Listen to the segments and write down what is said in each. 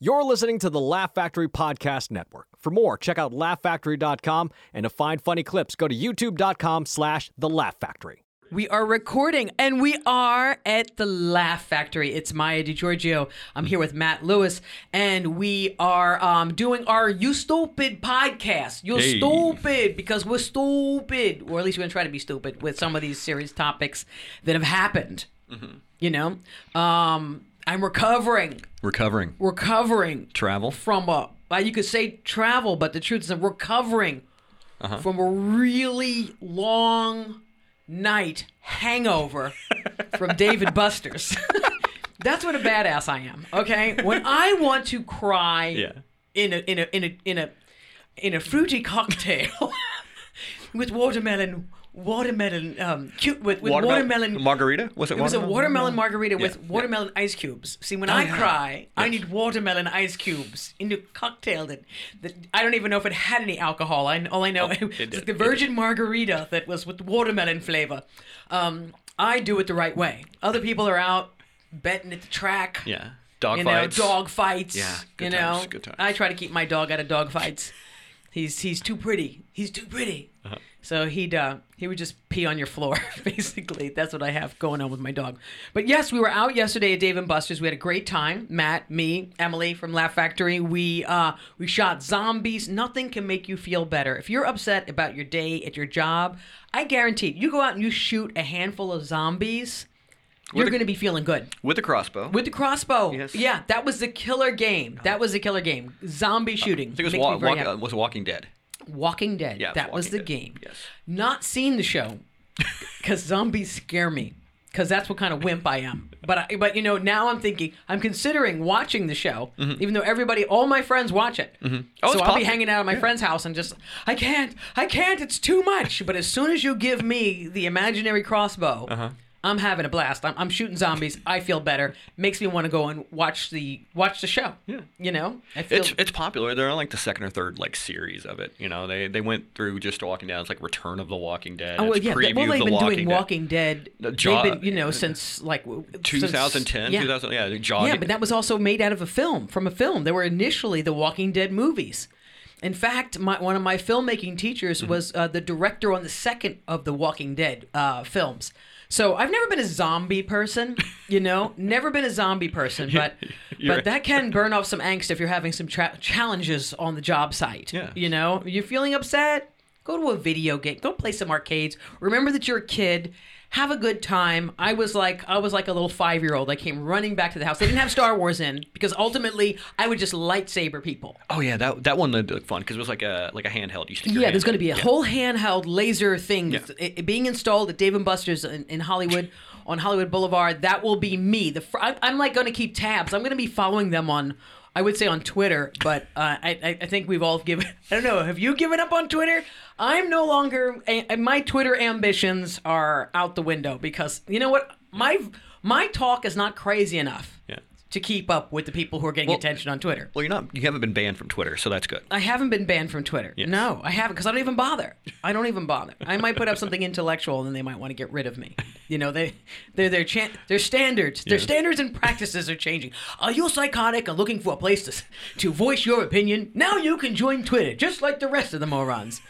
You're listening to the Laugh Factory Podcast Network. For more, check out laughfactory.com and to find funny clips, go to youtube.com slash the Laugh Factory. We are recording, and we are at the Laugh Factory. It's Maija DiGiorgio. I'm here with Matt Lewis, and we are um, doing our You Stupid podcast. You Hey. stupid because we're stupid, or at least we're gonna try to be stupid with some of these serious topics that have happened. You know, um, I'm recovering, Recovering. recovering Travel. from a well, you could say travel, but the truth is I'm recovering Uh-huh. from a really long night hangover from Dave and Buster's. That's what a badass I am. Okay, when I want to cry Yeah. in a in a in a in a in a fruity cocktail with watermelon watermelon um cute with, with watermelon Margarita? Was it it was a watermelon margarita Yeah, with yeah. watermelon ice cubes. See, when Oh, I yeah. cry, I need watermelon ice cubes in a cocktail that, that I don't even know if it had any alcohol. I all I know Oh, it it was did, the virgin margarita that was with watermelon flavor. Um, I do it the right way. Other people are out betting at the track. Yeah. Dog you know, fights. dog fights. Yeah, good you know, times, good times. I try to keep my dog out of dog fights. He's he's too pretty. He's too pretty. Uh-huh. So he'd uh, he would just pee on your floor. Basically, that's what I have going on with my dog. But yes, we were out yesterday at Dave and Buster's. We had a great time. Matt, me, Emily from Laugh Factory. We uh, we shot zombies. Nothing can make you feel better. If you're upset about your day at your job, I guarantee you go out and you shoot a handful of zombies. You're going to be feeling good. With the crossbow. With the crossbow. Yes. Yeah, that was the killer game. That was the killer game. Zombie shooting. I think it was, wa- walk, uh, was Walking Dead. Walking Dead. Yeah, that was the Dead. game. Yes. Not seen the show because zombies scare me. Because that's what kind of wimp I am. But I, but you know now I'm thinking I'm considering watching the show, even though everybody, all my friends watch it. Oh, so I'll be hanging out at my friend's house and just I can't, I can't. It's too much. But as soon as you give me the imaginary crossbow. Uh-huh. I'm having a blast. I'm, I'm shooting zombies. I feel better. Makes me want to go and watch the watch the show. Yeah. You know, I feel It's it's popular. They're on like the second or third like series of it. You know, they they went through just Walking Dead. It's like Return of the Walking Dead. Oh, well, it's yeah. preview Well, they've the been Walking doing Dead. Walking Dead. The Jaw- they've been, you know, since like w- since- 2010, yeah. 2000. Yeah, Jaw. Yeah, but that was also made out of a film, from a film. They were initially the Walking Dead movies. In fact, my, one of my filmmaking teachers Mm-hmm. was uh, the director on the second of the Walking Dead uh, films. So I've never been a zombie person, you know, never been a zombie person, but but that can burn off some angst if you're having some tra- challenges on the job site. Yeah. You know, you're feeling upset, go to a video game, go play some arcades. Remember that you're a kid. Have a good time. I was like I was like a little five year old. I came running back to the house. They didn't have Star Wars in because ultimately I would just lightsaber people. oh yeah, that that one looked fun because it was like a like a handheld. You stick Yeah, there's going to be a Yeah. whole handheld laser thing Yeah. i- i- being installed at Dave and Buster's in, in Hollywood on Hollywood Boulevard. That will be me. The fr- I'm, I'm like going to keep tabs. I'm going to be following them on. I would say on Twitter, but uh, I, I think we've all given. I don't know. Have you given up on Twitter? I'm no longer. My Twitter ambitions are out the window because you know what? My my talk is not crazy enough Yeah. To keep up with the people who are getting Well- attention on Twitter. Well, you're not. You haven't been banned from Twitter, so that's good. I haven't been banned from Twitter. Yes. No, I haven't because I don't even bother. I don't even bother. I might put up something intellectual and then they might want to get rid of me. You know, they their their chan- their standards, their standards and practices are changing. Are you psychotic and looking for a place to to voice your opinion? Now you can join Twitter just like the rest of the morons.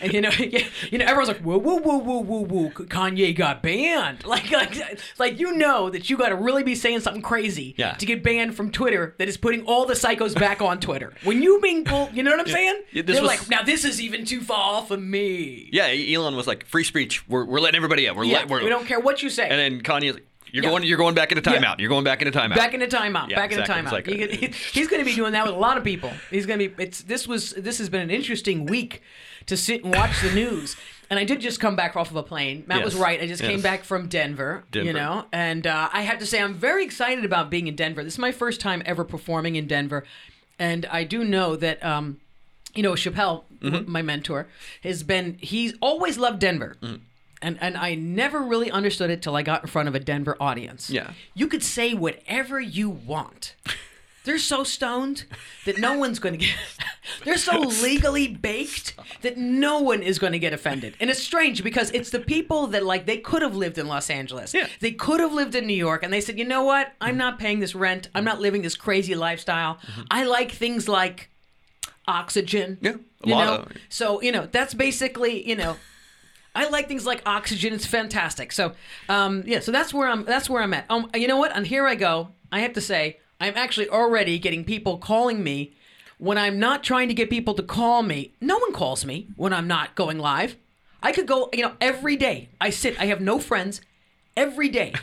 And you know, you know, everyone's like, whoa, whoa, whoa, whoa, whoa, whoa, Kanye got banned. Like, like, like you know that you got to really be saying something crazy Yeah. to get banned from Twitter. That is putting all the psychos back on Twitter. When you being pulled, you know what I'm saying? Yeah, They're was- like, now this is even too far for me. Yeah, Elon was like, free speech. We're, we're letting everybody out. We're, Yeah, let, we're we don't care what you say. And then Kanye's like, you're Yeah. going. You're going back into Yeah. timeout. You're going back into timeout. Back into timeout. Yeah, back into exactly. timeout. It's like a- he- he's going to be doing that with a lot of people. He's going to be. It's this was this has been an interesting week to sit and watch the news. And I did just come back off of a plane. Matt was right. I just came back from Denver, You know, and uh, I have to say I'm very excited about being in Denver. This is my first time ever performing in Denver, and I do know that. Um, you know, Chappelle, Mm-hmm. my mentor, has been, he's always loved Denver. Mm. And, and I never really understood it till I got in front of a Denver audience. Yeah. You could say whatever you want. They're so stoned that no one's going to get They're so legally baked that no one is going to get offended. And it's strange because it's the people that like they could have lived in Los Angeles. Yeah. They could have lived in New York and they said, "You know what? I'm mm-hmm. not paying this rent. I'm not living this crazy lifestyle. Mm-hmm. I like things like oxygen." Yeah, a You lot know? of- So, you know, that's basically, you know, I like things like oxygen. It's fantastic. So, um, yeah, so that's where I'm. That's where I'm at. Um, you know what? And here I go. I have to say, I'm actually already getting people calling me when I'm not trying to get people to call me. No one calls me when I'm not going live. I could go, you know, every day. I sit. I have no friends. Every day.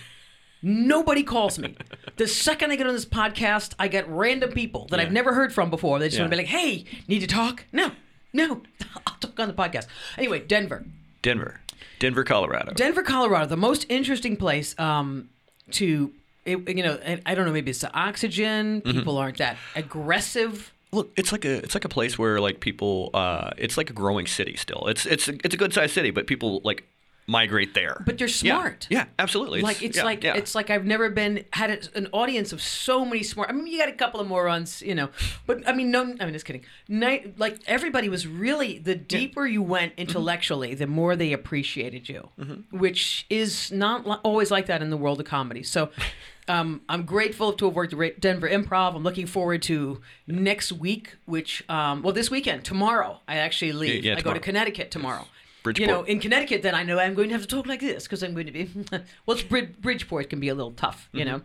Nobody calls me. The second I get on this podcast, I get random people that I've never heard from before. They just want to be like, "Hey, need to talk?" No, no, I'll talk on the podcast. Anyway, Denver. Denver, Denver, Colorado. Denver, Colorado, the most interesting place um, to, it, you know, I don't know, maybe it's the oxygen. Mm-hmm. People aren't that aggressive. Look, it's like a it's like a place where like people uh it's like a growing city still. It's it's a, it's a good sized city, but people like migrate there. But you're smart. Yeah, absolutely. like it's yeah, like yeah. it's like I've never been had a- an audience of so many smart. I mean, you got a couple of morons, you know, but I mean, no, I mean, just kidding. Night, like everybody was really the deeper you went Mm-hmm. intellectually, the more they appreciated you, which is not li- always like that in the world of comedy. So. Um, I'm grateful to have worked at Denver Improv. I'm looking forward to next week, which, um, well, this weekend, tomorrow, I actually leave. yeah, I go to. Connecticut tomorrow. Bridgeport. You know, in Connecticut, then I know I'm going to have to talk like this because I'm going to be. well, Brid- Bridgeport can be a little tough, you know.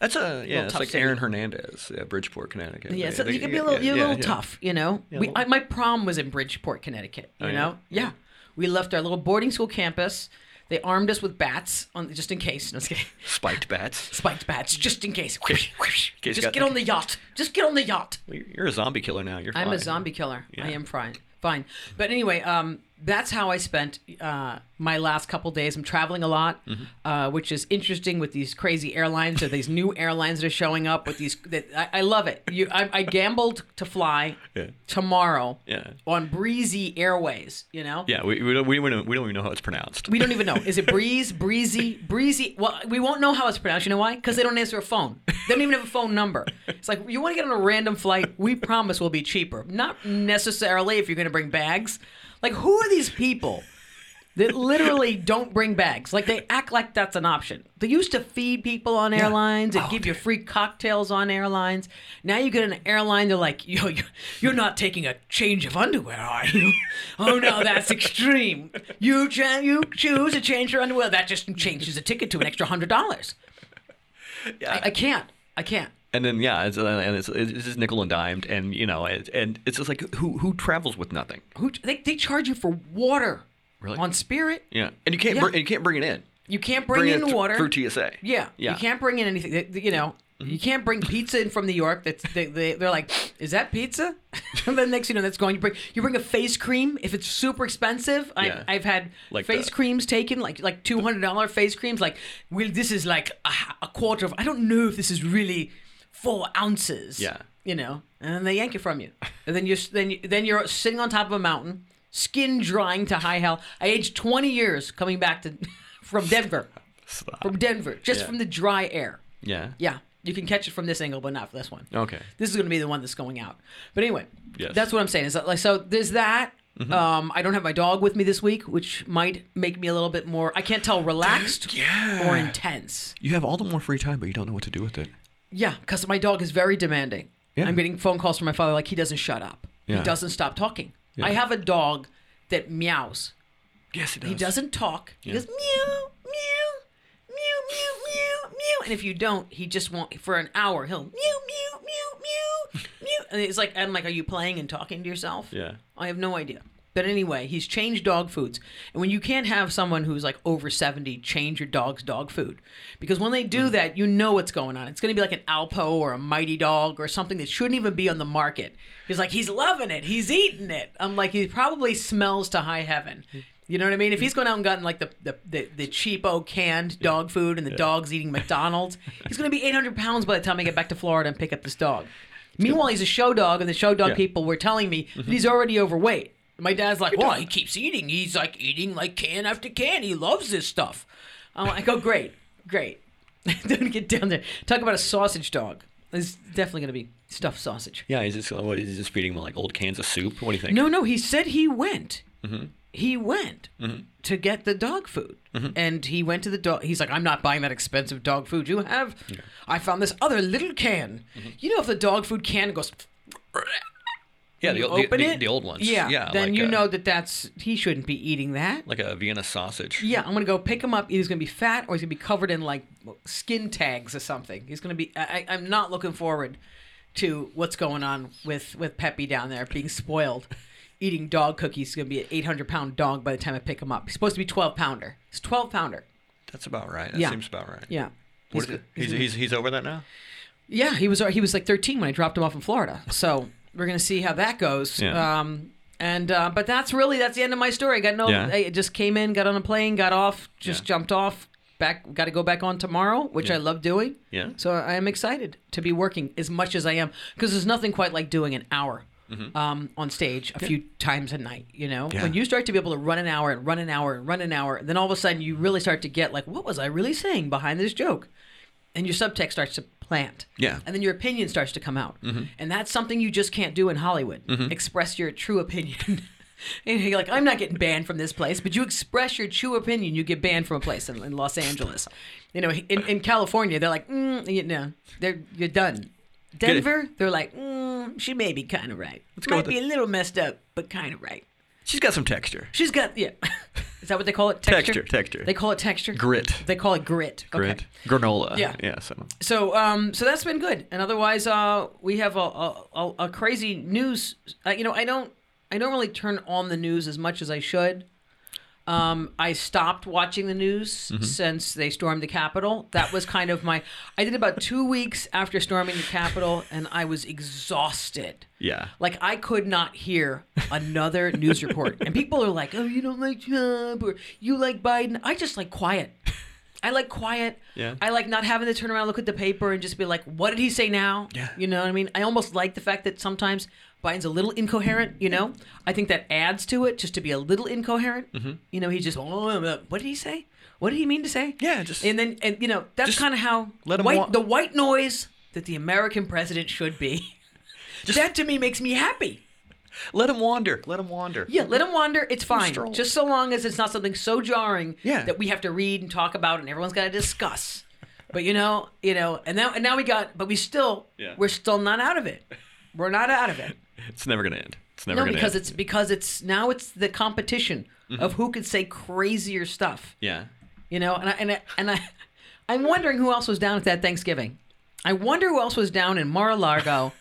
That's a yeah. It's tough like city. Aaron Hernandez, yeah, Bridgeport, Connecticut. Yeah, so they- you can be a little, you're a little yeah. tough, you know. we, I, my prom was in Bridgeport, Connecticut. You Oh, know, yeah. We left our little boarding school campus. They armed us with bats on just in case. No. Spiked bats. Spiked bats, just in case. Case Just get on the yacht. Just get on the yacht. You're a zombie killer now. You're. I'm a zombie killer. I am fine. Fine. But anyway, um, that's how I spent uh, my last couple days. I'm traveling a lot, Mm-hmm. uh, which is interesting with these crazy airlines or these new airlines that are showing up with these. That, I, I love it. You, I, I gambled to fly Yeah. tomorrow Yeah. on Breezy Airways. You know. Yeah, we, we don't we don't we don't even know how it's pronounced. We don't even know. Is it breeze, breezy, breezy? Well, we won't know how it's pronounced. You know why? Because they don't answer a phone. They don't even have a phone number. It's like you want to get on a random flight. We promise we'll be cheaper. Not necessarily if you're going to bring bags. Like who are these people that literally don't bring bags? Like they act like that's an option. They used to feed people on airlines and oh, give you free cocktails on airlines. Now you get an airline, they're like, yo, you- you're not taking a change of underwear, are you? Oh no, that's extreme. You cha- you choose to change your underwear. That just changes the ticket to an extra hundred dollars. I, I can't. I can't. And then yeah, it's, uh, and it's it's just nickel and dimed, and you know, it, and it's just like who who travels with nothing? Who they, they charge you for water Really? on Spirit? Yeah, and you can't Yeah. bring and you can't bring it in. You can't bring, in it th- water through TSA. Yeah, yeah. You can't bring in anything. You know, you can't bring pizza in from New York. That's they, they, they're like, is that pizza? and then next, you know, that's going. You bring you bring a face cream if it's super expensive. Yeah. I, I've had Like face the- creams taken, like like two hundred dollar face creams. Like, well, this is like a quarter of. I don't know if this is really four ounces. Yeah. You know, and then they yank it from you, and then you're then you, then you're sitting on top of a mountain, skin drying to high hell. I aged twenty years coming back to from Denver Stop. from Denver, just Yeah. from the dry air. Yeah. Yeah, you can catch it from this angle, but not for this one. Okay. This is going to be the one that's going out. But anyway, Yes. that's what I'm saying. Is that, like so? There's that. Um, I don't have my dog with me this week, which might make me a little bit more. I can't tell relaxed Yeah. or intense. You have all the more free time, but you don't know what to do with it. Yeah, because my dog is very demanding. Yeah. I'm getting phone calls from my father like he doesn't shut up. He doesn't stop talking. Yeah. I have a dog that meows. Yes, it does. He doesn't talk. He goes meow, meow, meow, meow, meow, meow. And if you don't, he just won't. For an hour, he'll meow, meow, meow, meow, meow. And it's like, I'm like, are you playing and talking to yourself? Yeah. I have no idea. But anyway, he's changed dog foods. And when you can't have someone who's like over 70 change your dog's dog food, because when they do mm. that, you know what's going on. It's going to be like an Alpo or a Mighty Dog or something that shouldn't even be on the market. He's like, he's loving it. He's eating it. I'm like, he probably smells to high heaven. You know what I mean? If he's going out and gotten like the the, the, the cheapo canned dog food and the dog's eating McDonald's, he's going to be 800 pounds by the time I get back to Florida and pick up this dog. Meanwhile, he's a show dog, and the show dog Yeah. people were telling me that mm-hmm. he's already overweight. My dad's like, well, he keeps eating. He's like eating like can after can. He loves this stuff. I'm like, oh, great, great. Don't get down there. Talk about a sausage dog. It's definitely going to be stuffed sausage. Yeah, he's just what, he's just feeding him like old cans of soup. What do you think? No, no, he said he went. Mm-hmm. He went to get the dog food, Mm-hmm. and he went to the dog. He's like, I'm not buying that expensive dog food you have. I found this other little can. Mm-hmm. You know, if the dog food can goes, yeah, the, the, the, the old ones. Yeah, yeah. then like you a, know that that's he shouldn't be eating that. like a Vienna sausage. Yeah, I'm gonna go pick him up. He's gonna be fat or he's gonna be covered in like skin tags or something. He's gonna be. I, I'm not looking forward to what's going on with with Peppy down there being spoiled, eating dog cookies. He's gonna be an 800 pound dog by the time I pick him up. He's supposed to be 12 pounder. He's 12 pounder. That's about right. That Yeah. seems about right. Yeah. What is it? He's, he's, he's over that now. Yeah, he was he was like 13 when I dropped him off in Florida. So we're gonna see how that goes. Yeah. Um, and uh, but that's really that's the end of my story. I Got no. Yeah. I just came in, got on a plane, got off, just Yeah. jumped off. Back, got to go back on tomorrow, which Yeah. I love doing. Yeah. So I am excited to be working as much as I am because there's nothing quite like doing an hour um, on stage a few times a night. You know, Mm-hmm. When you start to be able to run an hour and run an hour and run an hour, then all of a sudden you really start to get like, what was I really saying behind this joke? And your subtext starts to plant. Yeah. And then your opinion starts to come out. And that's something you just can't do in Hollywood. Express your true opinion. and you're like, I'm not getting banned from this place, but you express your true opinion, you get banned from a place in, in Los Angeles. You know, in, in California, they're like, mm, you know, they're you're done. Denver, they're like, mm, she may be kind of right. go Might be a little messed up, but kind of right. She's got some texture. She's got yeah. Is that what they call it? Texture, texture. They call it texture. Grit. They call it grit. Grit. Okay. Granola. Yeah. Yeah. So. So, um, so that's been good. And otherwise, uh, we have a a, a, a crazy news. Uh, you know, I don't I don't really turn on the news as much as I should. Um, I stopped watching the news since they stormed the Capitol. That was kind of my. I did about two weeks after storming the Capitol, and I was exhausted. Yeah. Like I could not hear another news report. And people are like, "Oh, you don't like Trump or you like Biden." I just like quiet. I like quiet. Yeah. I like not having to turn around, look at the paper, and just be like, "What did he say now?" Yeah. You know what I mean? I almost like the fact that sometimes Biden's a little incoherent. You know, I think that adds to it just to be a little incoherent. Mm-hmm. You know, he just, oh, what did he say? What did he mean to say? Yeah, just- and then and you know that's kind of how let him white, wa- the white noise that the American president should be. that to me makes me happy. Let him wander. Let him wander. Yeah, let him wander. It's fine. Just so long as it's not something so jarring Yeah. that we have to read and talk about and everyone's got to discuss. But you know, you know, and now and now we got, but we still, Yeah. we're still not out of it. We're not out of it. It's never gonna end. It's never No, gonna because end. it's because it's now it's the competition Mm-hmm. of who could say crazier stuff. yeah. You know, and I and I, and I I'm wondering who else was down at that Thanksgiving. I wonder who else was down in Mar-a-Lago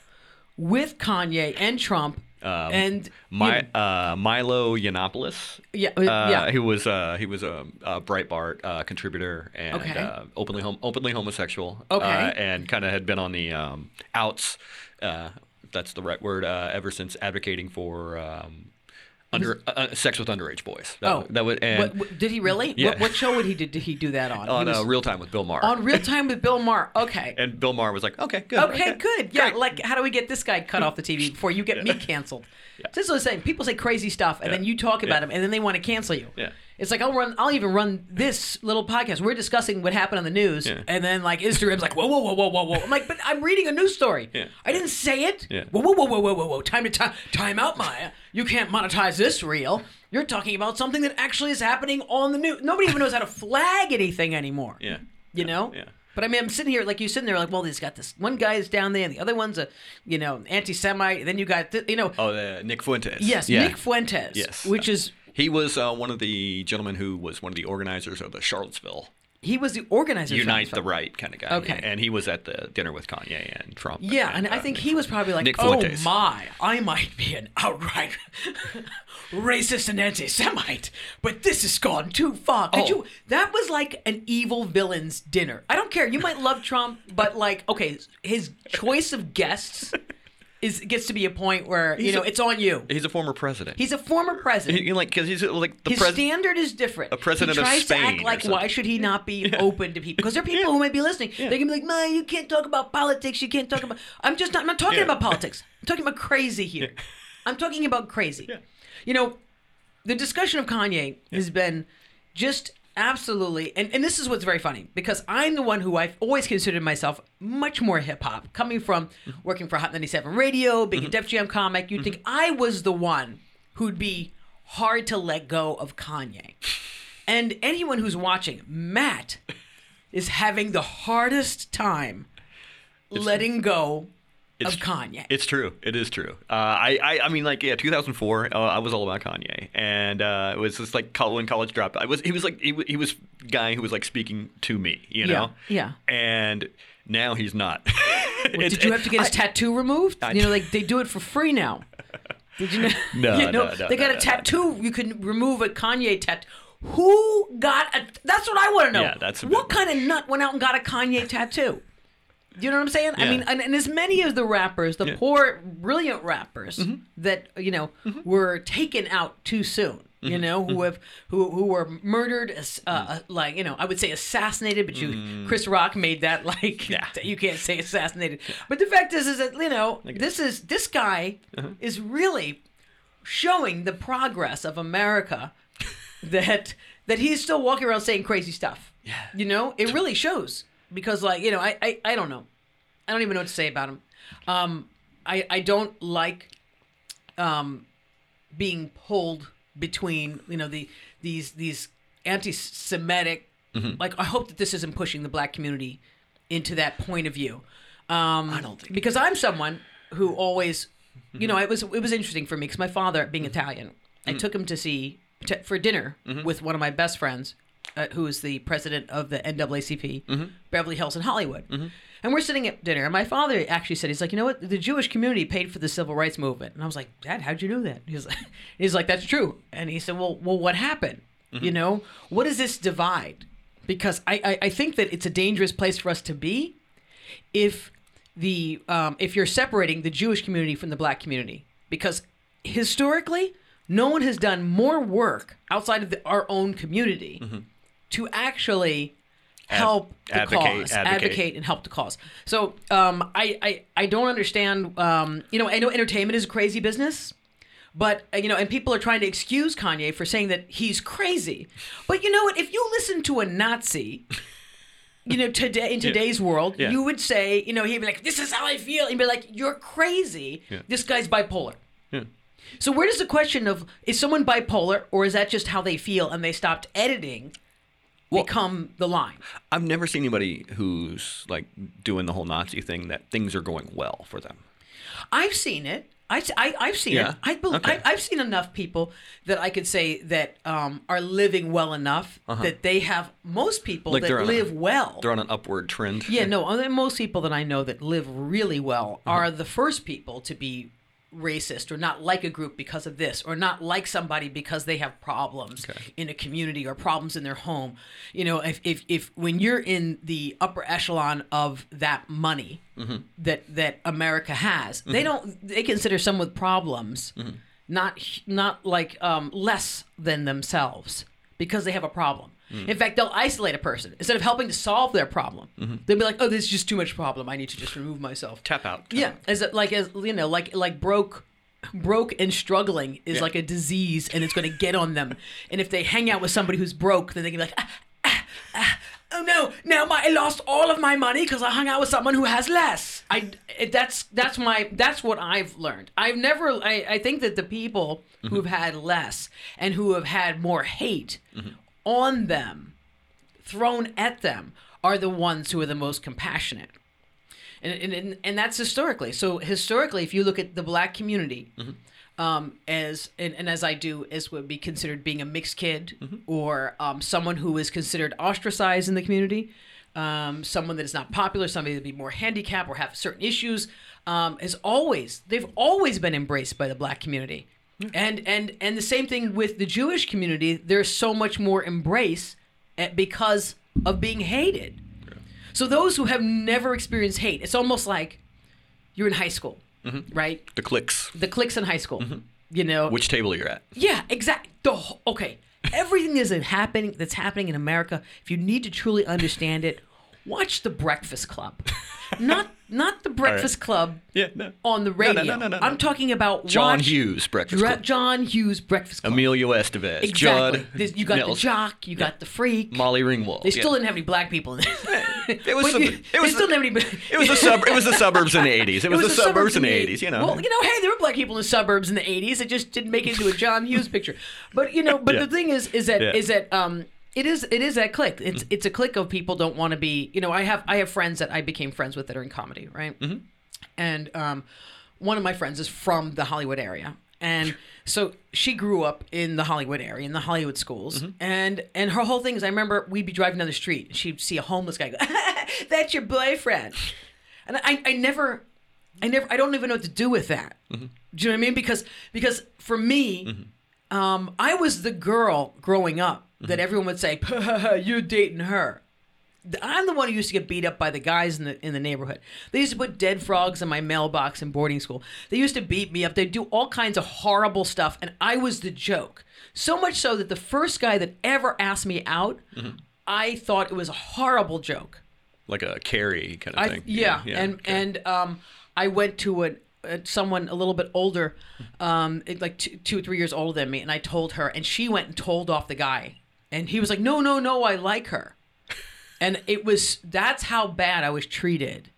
with Kanye and Trump Um, and My you know, uh, Milo Yiannopoulos. yeah, uh, Uh, yeah. He was uh, he was a, a Breitbart uh, contributor and Okay. uh, openly hom- openly homosexual. Okay. And kind of had been on the um, outs. If that's the right word. Uh, ever since advocating for um, under uh, sex with underage boys. That, Oh, that was and What, what- did he really? Yeah. What, what show would he did, did he do that on? on was- uh, real time with Bill Maher. on real time with Bill Maher. Okay. and Bill Maher was like, okay, good. Okay, good. Yeah, great. like how do we get this guy cut off the TV before you get me canceled? This is what I'm saying. People say crazy stuff, and Yeah. then you talk about Yeah. him, and then they want to cancel you. Yeah. It's like I'll run. I'll even run this little podcast. We're discussing what happened on the news, Yeah. and then like Instagram's like, whoa, whoa, whoa, whoa, whoa, whoa. I'm like, but I'm reading a news story. Yeah. I didn't say it. Yeah. Whoa, whoa, whoa, whoa, whoa, whoa, whoa. Time to time, time out, Maija. You can't monetize this reel. You're talking about something that actually is happening on the news. Nobody even knows how to flag anything anymore. Yeah. You know? Yeah. But I mean, I'm sitting here like you sitting there like, well, he's got this one guy is down there, and the other one's a, you know, anti-Semite. Then you got, th- you know, Oh, the Nick Fuentes. yes, Yeah. Nick Fuentes, Yes. which is He was uh, one of the gentlemen who was one of the organizers of the Charlottesville he was the organizer. Unite the Right kind of guy. Okay. And he was at the dinner with Kanye and Trump. Yeah, and I uh, think he was probably like, Nick "Oh Fuentes. my, I might be an outright racist and anti-Semite, but this has gone too far." Could Oh. you? That was like an evil villain's dinner. I don't care. You might love Trump, but like, okay, his choice of guests is gets to be a point where you know a- it's on you. He's a former president. He's a former president. He- like because he's like the His president. standard is different. a president he of tries Spain to act like, something. why should he not be open to people? Because there are people who might be listening. They can be like, "Man, you can't talk about politics. You can't talk about." I'm just not. I'm not talking Yeah. about politics. I'm talking about crazy here. I'm talking about crazy. You know, the discussion of Kanye has been just absolutely. And and this is what's very funny because I'm the one who I've always considered myself much more hip hop, coming from working for Hot 97 Radio, being a mm-hmm. Def Jam comic. You'd think mm-hmm. I was the one who'd be hard to let go of Kanye. And anyone who's watching, Matt is having the hardest time letting go of Kanye. It's true. It is true. Uh, I, I, I mean, like, yeah, 2004. Uh, I was all about Kanye, and uh, it was just like when college dropped. I was, he was like, he, wa- he was guy who was like speaking to me, you know. yeah. And now he's not. Did you have to get his tattoo removed? you know, like they do it for free now. Did you know? No, you know, no, no, they got no, a tattoo. You can remove a Kanye tattoo. Who got a? That's what I want to know. Yeah, that's what kind of nut went out and got a Kanye tattoo. You know what I'm saying? I mean, and, and as many of the rappers, the Yeah. Mm-hmm. poor, brilliant rappers that you know were taken out too soon. Mm-hmm. You know, who have who who were murdered, uh, uh, like you know, I would say assassinated, but you, Chris Rock made that like Mm. Yeah. you can't say assassinated. But the fact is, is that you know, this is this guy Uh-huh. is really showing the progress of America that that he's still walking around saying crazy stuff. Yeah. You know, it really shows because like, you know, I I, I don't know. I don't even know what to say about him. Um I I don't like um being pulled between, you know, the these these anti-Semitic Mm-hmm. like I hope that this isn't pushing the black community into that point of view. Um I don't think because I'm someone who always you Mm-hmm. know, it was it was interesting for me because my father, being Italian, I Mm-hmm. took him to see for dinner with one of my best friends, uh, who is the president of the NAACP, Mm-hmm. Beverly Hills in Hollywood, and we're sitting at dinner. And my father actually said, "He's like, you know what? The Jewish community paid for the civil rights movement." And I was like, "Dad, how'd you know that?" He's like, "He's like, that's true." And he said, "Well, well, what happened? Mm-hmm. You know, what is this divide?" Because I, I I think that it's a dangerous place for us to be if the um, if you're separating the Jewish community from the black community because historically no one has done more work outside of the, our own community to actually help the Mm-hmm. advocate- cause advocate. and help the cause so um, I, I i don't understand um, you know i know entertainment is a crazy business but uh, you know, and people are trying to excuse Kanye for saying that he's crazy. But you know what? If you listen to a Nazi, you know, today in today's world, Yeah. you would say, you know, he'd be like, "This is how I feel," and be like, "You're crazy. Yeah. This guy's bipolar." Yeah. So where does the question of is someone bipolar or is that just how they feel and they stopped editing become the line? I've never seen anybody who's like doing the whole Nazi thing that things are going well for them. I've seen it. I, I, have seen Yeah? it. I, bel Okay. I, I've seen enough people that I could say that um, are living well enough that they have most people Uh-huh. Like that they're a- live well. They're on an upward trend. Yeah, no, most people that I know that live really well Uh-huh. are the first people to be racist or not like a group because of this or not like somebody because they have problems in a community or problems in their home. You know, if if, if when you're in the upper echelon of that money Mm-hmm. that that America has, they don't they consider someone with problems Mm-hmm. not not like um, less than themselves because they have a problem. Mm. In fact, they'll isolate a person instead of helping to solve their problem. Mm-hmm. They'll be like, "Oh, this is just too much problem. I need to just remove myself." Tap out. tap Yeah, out. as like as you know, like like broke, broke and struggling is Yeah. like a disease, and it's going to get on them. And if they hang out with somebody who's broke, then they can be like, ah, ah, ah, "Oh no, now my I lost all of my money because I hung out with someone who has less." I it, that's that's my that's what I've learned. I've never I, I think that the people who've had less and who have had more hate on them thrown at them are the ones who are the most compassionate. And, and, and, that's historically. So historically, if you look at the black community, um, as and, and as I do, as would be considered being a mixed kid or um, someone who is considered ostracized in the community, um, someone that is not popular, somebody that be more handicapped or have certain issues, um, is always they've always been embraced by the black community. Mm. And and and the same thing with the Jewish community. There's so much more embrace eh, because of being hated. So those who have never experienced hate, it's almost like you're in high school, mm-hmm. right? The cliques. The cliques in high school, mm-hmm. you know. Which table you're at? yeah, exactly. The whole, okay, everything is happening that's happening in America. If you need to truly understand it, watch The Breakfast Club, not not The Breakfast Club Yeah, no. on the radio. no, no, no, no. I'm talking about John watch Hughes Breakfast Dra- Club. John Hughes Breakfast Club. Emilio Estevez. exactly. Judd. This- you got the jock, you got the freak. Molly Ringwald. They still yeah. didn't have any black people in it. It was some- it they was still the- didn't have any. It was the sub. It was the suburbs in the '80s. It was, the, suburbs in the '80s. You know. Well, you know, hey, there were black people in the suburbs in the '80s. It just didn't make it into a John Hughes picture. But you know, but Yeah. the thing is, is that is Yeah. that um, it is it is that clique. It's it's a clique of people don't want to be. You know, I have I have friends that I became friends with that are in comedy, right? Mm-hmm. And um, one of my friends is from the Hollywood area, and so she grew up in the Hollywood area, in the Hollywood schools, and and her whole thing is, I remember we'd be driving down the street, and she'd see a homeless guy go, "That's your boyfriend," and I I never. I never. I don't even know what to do with that. Do you know what I mean? Because because for me, um, I was the girl growing up that everyone would say, "You're dating her." I'm the one who used to get beat up by the guys in the in the neighborhood. They used to put dead frogs in my mailbox in boarding school. They used to beat me up. They'd do all kinds of horrible stuff, and I was the joke. So much so that the first guy that ever asked me out, I thought it was a horrible joke. like a Carrie kind of I, thing. yeah, and okay. and um, I went to a, a someone a little bit older, um, like two, two or three years older than me, and I told her, and she went and told off the guy, and he was like, "No, no, no, I like her," and it was that's how bad I was treated.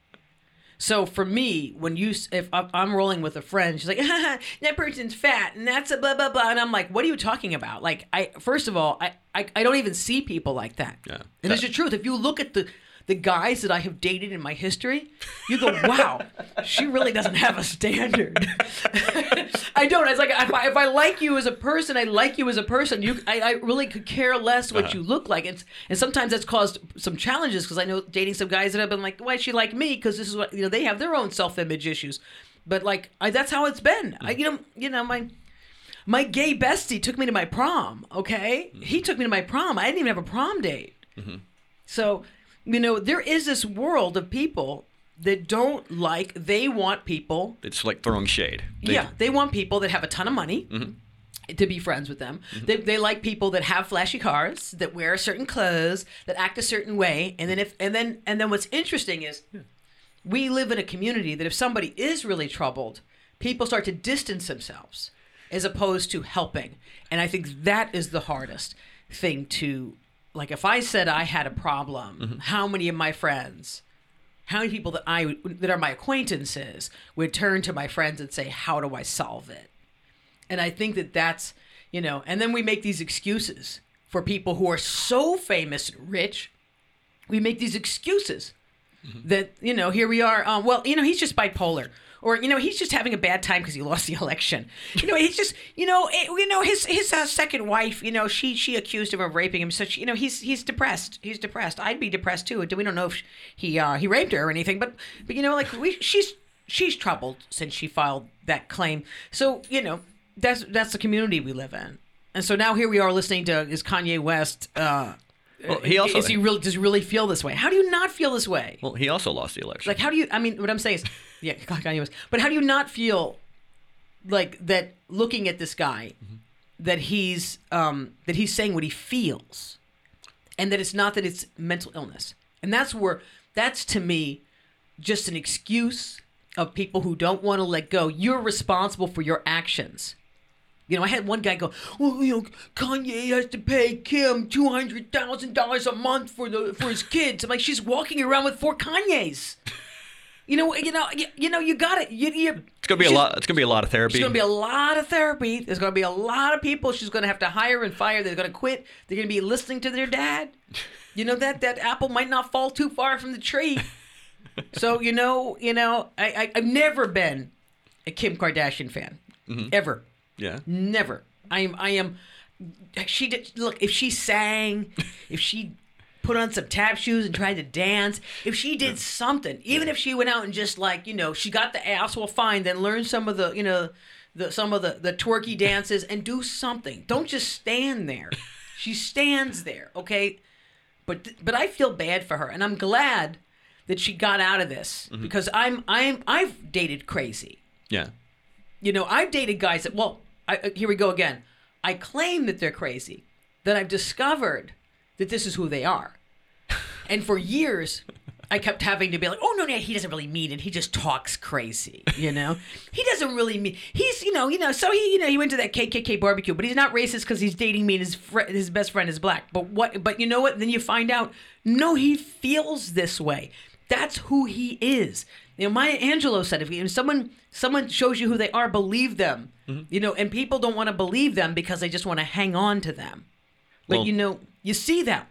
So for me, when you if I'm rolling with a friend, she's like, "That person's fat," and that's a blah blah blah, and I'm like, "What are you talking about?" Like, I first of all, I I, I don't even see people like that. Yeah. And it's the truth. If you look at the the guys that I have dated in my history, you go, "Wow, she really doesn't have a standard." I don't. It's like if I, if I like you as a person, I like you as a person. You, I, I really could care less what uh-huh. you look like. It's, and sometimes that's caused some challenges because I know dating some guys that have been like, "Why is she like me?" Because this is what you know. They have their own self image issues, but like I, that's how it's been. I, you know, you know my. My gay bestie took me to my prom. Okay, mm-hmm. he took me to my prom. I didn't even have a prom date. Mm-hmm. So, you know, there is this world of people that don't like. They want people it's like throwing shade. They- yeah, they want people that have a ton of money mm-hmm. to be friends with them. Mm-hmm. They, they like people that have flashy cars, that wear certain clothes, that act a certain way, and then if and then and then what's interesting is we live in a community that if somebody is really troubled, people start to distance themselves as opposed to helping. And I think that is the hardest thing to like if I said I had a problem, how many of my friends how many people that I that are my acquaintances would turn to my friends and say, "How do I solve it?" And I think that that's you know, and then we make these excuses for people who are so famous and rich. We make these excuses that you know, here we are. Um, well, you know, he's just bipolar. Or you know he's just having a bad time because he lost the election. You know he's just you know eh, you know his his uh, second wife. You know she she accused him of raping him. So she, you know he's he's depressed. He's depressed. I'd be depressed too. We don't know if he uh, he raped her or anything, but but you know like we she's she's troubled since she filed that claim. So you know that's that's the community we live in. And so now here we are listening to is Kanye West. Uh, Well, he also is he really does he really feel this way? How do you not feel this way? well, he also lost the election. Like, how do you? I mean, what I'm saying is, yeah, Kanye West. But how do you not feel like that? Looking at this guy, that he's um, that he's saying what he feels, and that it's not that it's mental illness, and that's where that's to me just an excuse of people who don't want to let go. You're responsible for your actions. You know, I had one guy go, "Well, you know, Kanye has to pay Kim two hundred thousand dollars a month for the for his kids." I'm like, she's walking around with four Kanyes. You know, you know, you, you know, you got it. You, you, it's gonna be a lot. It's gonna be a lot of therapy. It's gonna be a lot of therapy. There's gonna be a lot of people she's gonna have to hire and fire. They're gonna quit. They're gonna be listening to their dad. You know that that apple might not fall too far from the tree. So you know, you know, I, I I've never been a Kim Kardashian fan, mm-hmm. ever. yeah. Never. I am. I am. She did. Look, if she sang, if she put on some tap shoes and tried to dance, if she did something, even if she went out and just like you know, she got the ass, well, fine. Then learn some of the you know, the some of the the twerky dances and do something. Don't just stand there. She stands there, okay. But but I feel bad for her, and I'm glad that she got out of this because I'm I'm I've dated crazy. Yeah. You know, I've dated guys that, well, I, uh, here we go again. I claim that they're crazy. Then I've discovered that this is who they are. And for years, I kept having to be like, oh no, no, he doesn't really mean it. He just talks crazy, you know. he doesn't really mean. He's, you know, you know. So he, you know, he went to that KKK barbecue, but he's not racist because he's dating me and his fr- his best friend is black. But what? But you know what? Then you find out, no, he feels this way. That's who he is. You know, Maya Angelou said, if, if someone someone shows you who they are, believe them. Mm-hmm. You know, and people don't want to believe them because they just want to hang on to them. But Well- you know, you see that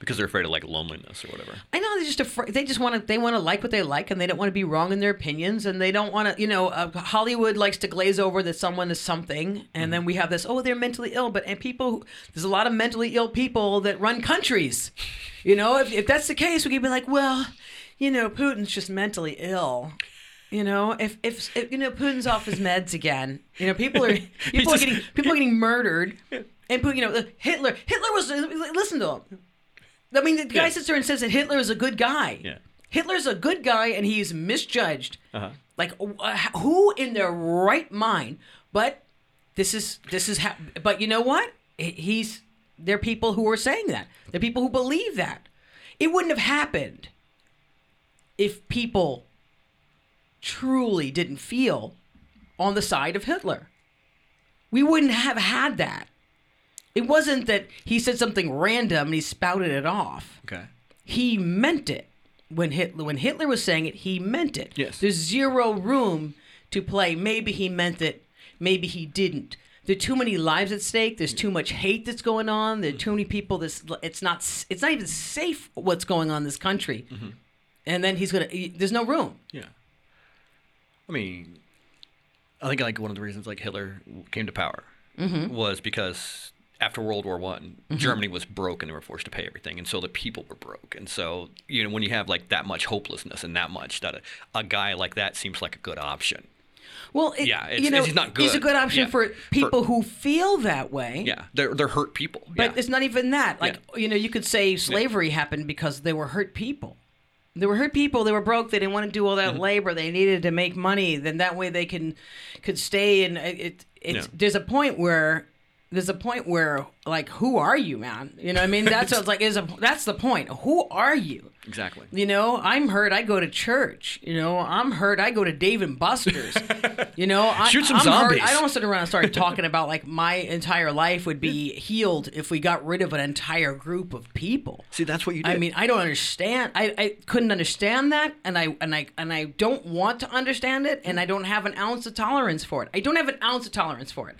because they're afraid of like loneliness or whatever. I know they're just afraid. They just want to. They want to like what they like, and they don't want to be wrong in their opinions, and they don't want to. You know, uh, Hollywood likes to glaze over that someone is something, and then we have this. Oh, they're mentally ill, but and people. who- There's a lot of mentally ill people that run countries. You know, if, if that's the case, we could be like, well, you know, Putin's just mentally ill. You know, if, if if you know Putin's off his meds again, you know people are people are just- getting people are getting murdered, and Putin, you know Hitler Hitler was listen to him. I mean, the guy Yeah. sits there and says that Hitler is a good guy. Yeah. Hitler's a good guy and he's misjudged. Uh-huh. Like, uh, who in their right mind? But this is this is how. But you know what? He's there are people who are saying that. There are people who believe that. It wouldn't have happened if people truly didn't feel on the side of Hitler. We wouldn't have had that. It wasn't that he said something random and he spouted it off. Okay. He meant it. When Hitler when Hitler was saying it, he meant it. Yes. There's zero room to play. Maybe he meant it. Maybe he didn't. There are too many lives at stake. There's too much hate that's going on. There are too many people. This it's not it's not even safe what's going on in this country. And then he's gonna. There's no room. Yeah. I mean, I think like one of the reasons like Hitler came to power Mm-hmm. was because after World War One, Germany was broke and they were forced to pay everything, and so the people were broke. And so you know when you have like that much hopelessness and that much that a, a guy like that seems like a good option. Well, it, Yeah, it's- you know, it's- he's not good. He's a good. option Yeah. for people For- who feel that way. Yeah, they're they're hurt people. But yeah. it's not even that. Like you know, you could say slavery happened because they were hurt people. They were hurt people. They were broke. They didn't want to do all that Mm-hmm. labor. They needed to make money. Then that way they can could stay. And it, it it's Yeah. there's a point where there's a point where like who are you, man? You know, what I mean that's what's like is a that's the point. Who are you? exactly. You know, I'm hurt. I go to church. You know, I'm hurt. I go to Dave and Buster's. you know, I, Shoot some I'm hurt. zombies. I don't sit around and start talking about like my entire life would be healed if we got rid of an entire group of people. See, that's what you did. I mean, I don't understand. I, I couldn't understand that, and I and I and I don't want to understand it, and I don't have an ounce of tolerance for it. I don't have an ounce of tolerance for it.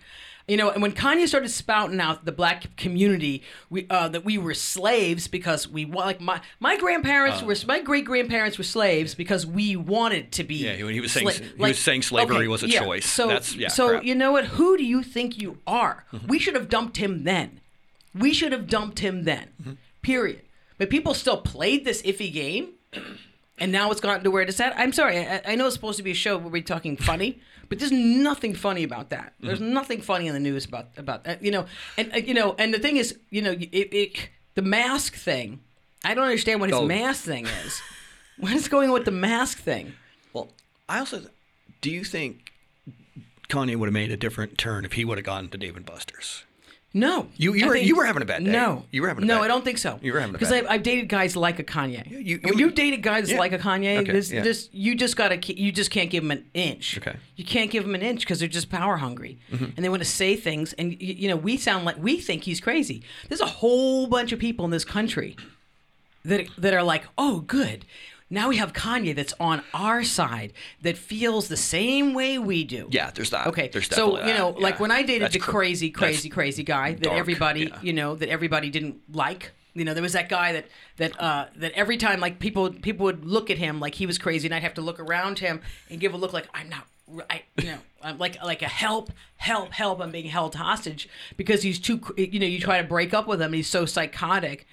You know, and when Kanye started spouting out the black community, we uh, that we were slaves because we wa- like my my grandparents uh. were my great grandparents were slaves because we wanted to be. Yeah, he- he was saying- sla- he was saying slavery was a yeah, choice. So That's- yeah, so crap. you know what? Who do you think you are? Mm-hmm. We should have dumped him then. We should have dumped him then. Mm-hmm. Period. But people still played this iffy game, and now it's gotten to where it's at. I'm sorry. I, I know it's supposed to be a show where we're talking funny, but there's nothing funny about that. There's nothing funny in the news about about that. You know, and uh, you know, and the thing is, you know, it, it the mask thing. I don't understand what his Oh. mask thing is. What is going on with the mask thing? Well, I also do you think Kanye would have made a different turn if he would have gone to Dave and Buster's? No, You- you I were- think- you were having a bad day. No, You were having a no. bad day. No, I don't think so. You were having a because bad I've, I've dated guys like a Kanye. you- when you- you dated guys Yeah. like a Kanye, Okay, this yeah. this you just gotta you just can't give them an inch. Okay. You can't give them an inch because they're just power hungry Mm-hmm. and they want to say things. And y- you know, we sound like we think he's crazy. There's a whole bunch of people in this country that that are like, oh, good. Now we have Kanye that's on our side that feels the same way we do. Yeah, there's that. Okay, There's so you know, that, like yeah. when I dated That's the cr- crazy, crazy, crazy guy that dark, everybody, yeah. you know, that everybody didn't like. You know, there was that guy that that uh, that every time like people people would look at him like he was crazy, and I'd have to look around him and give a look like I'm not. I, you know, I'm like like a help, help, help. I'm being held hostage because he's too. You know, you try to break up with him, and he's so psychotic,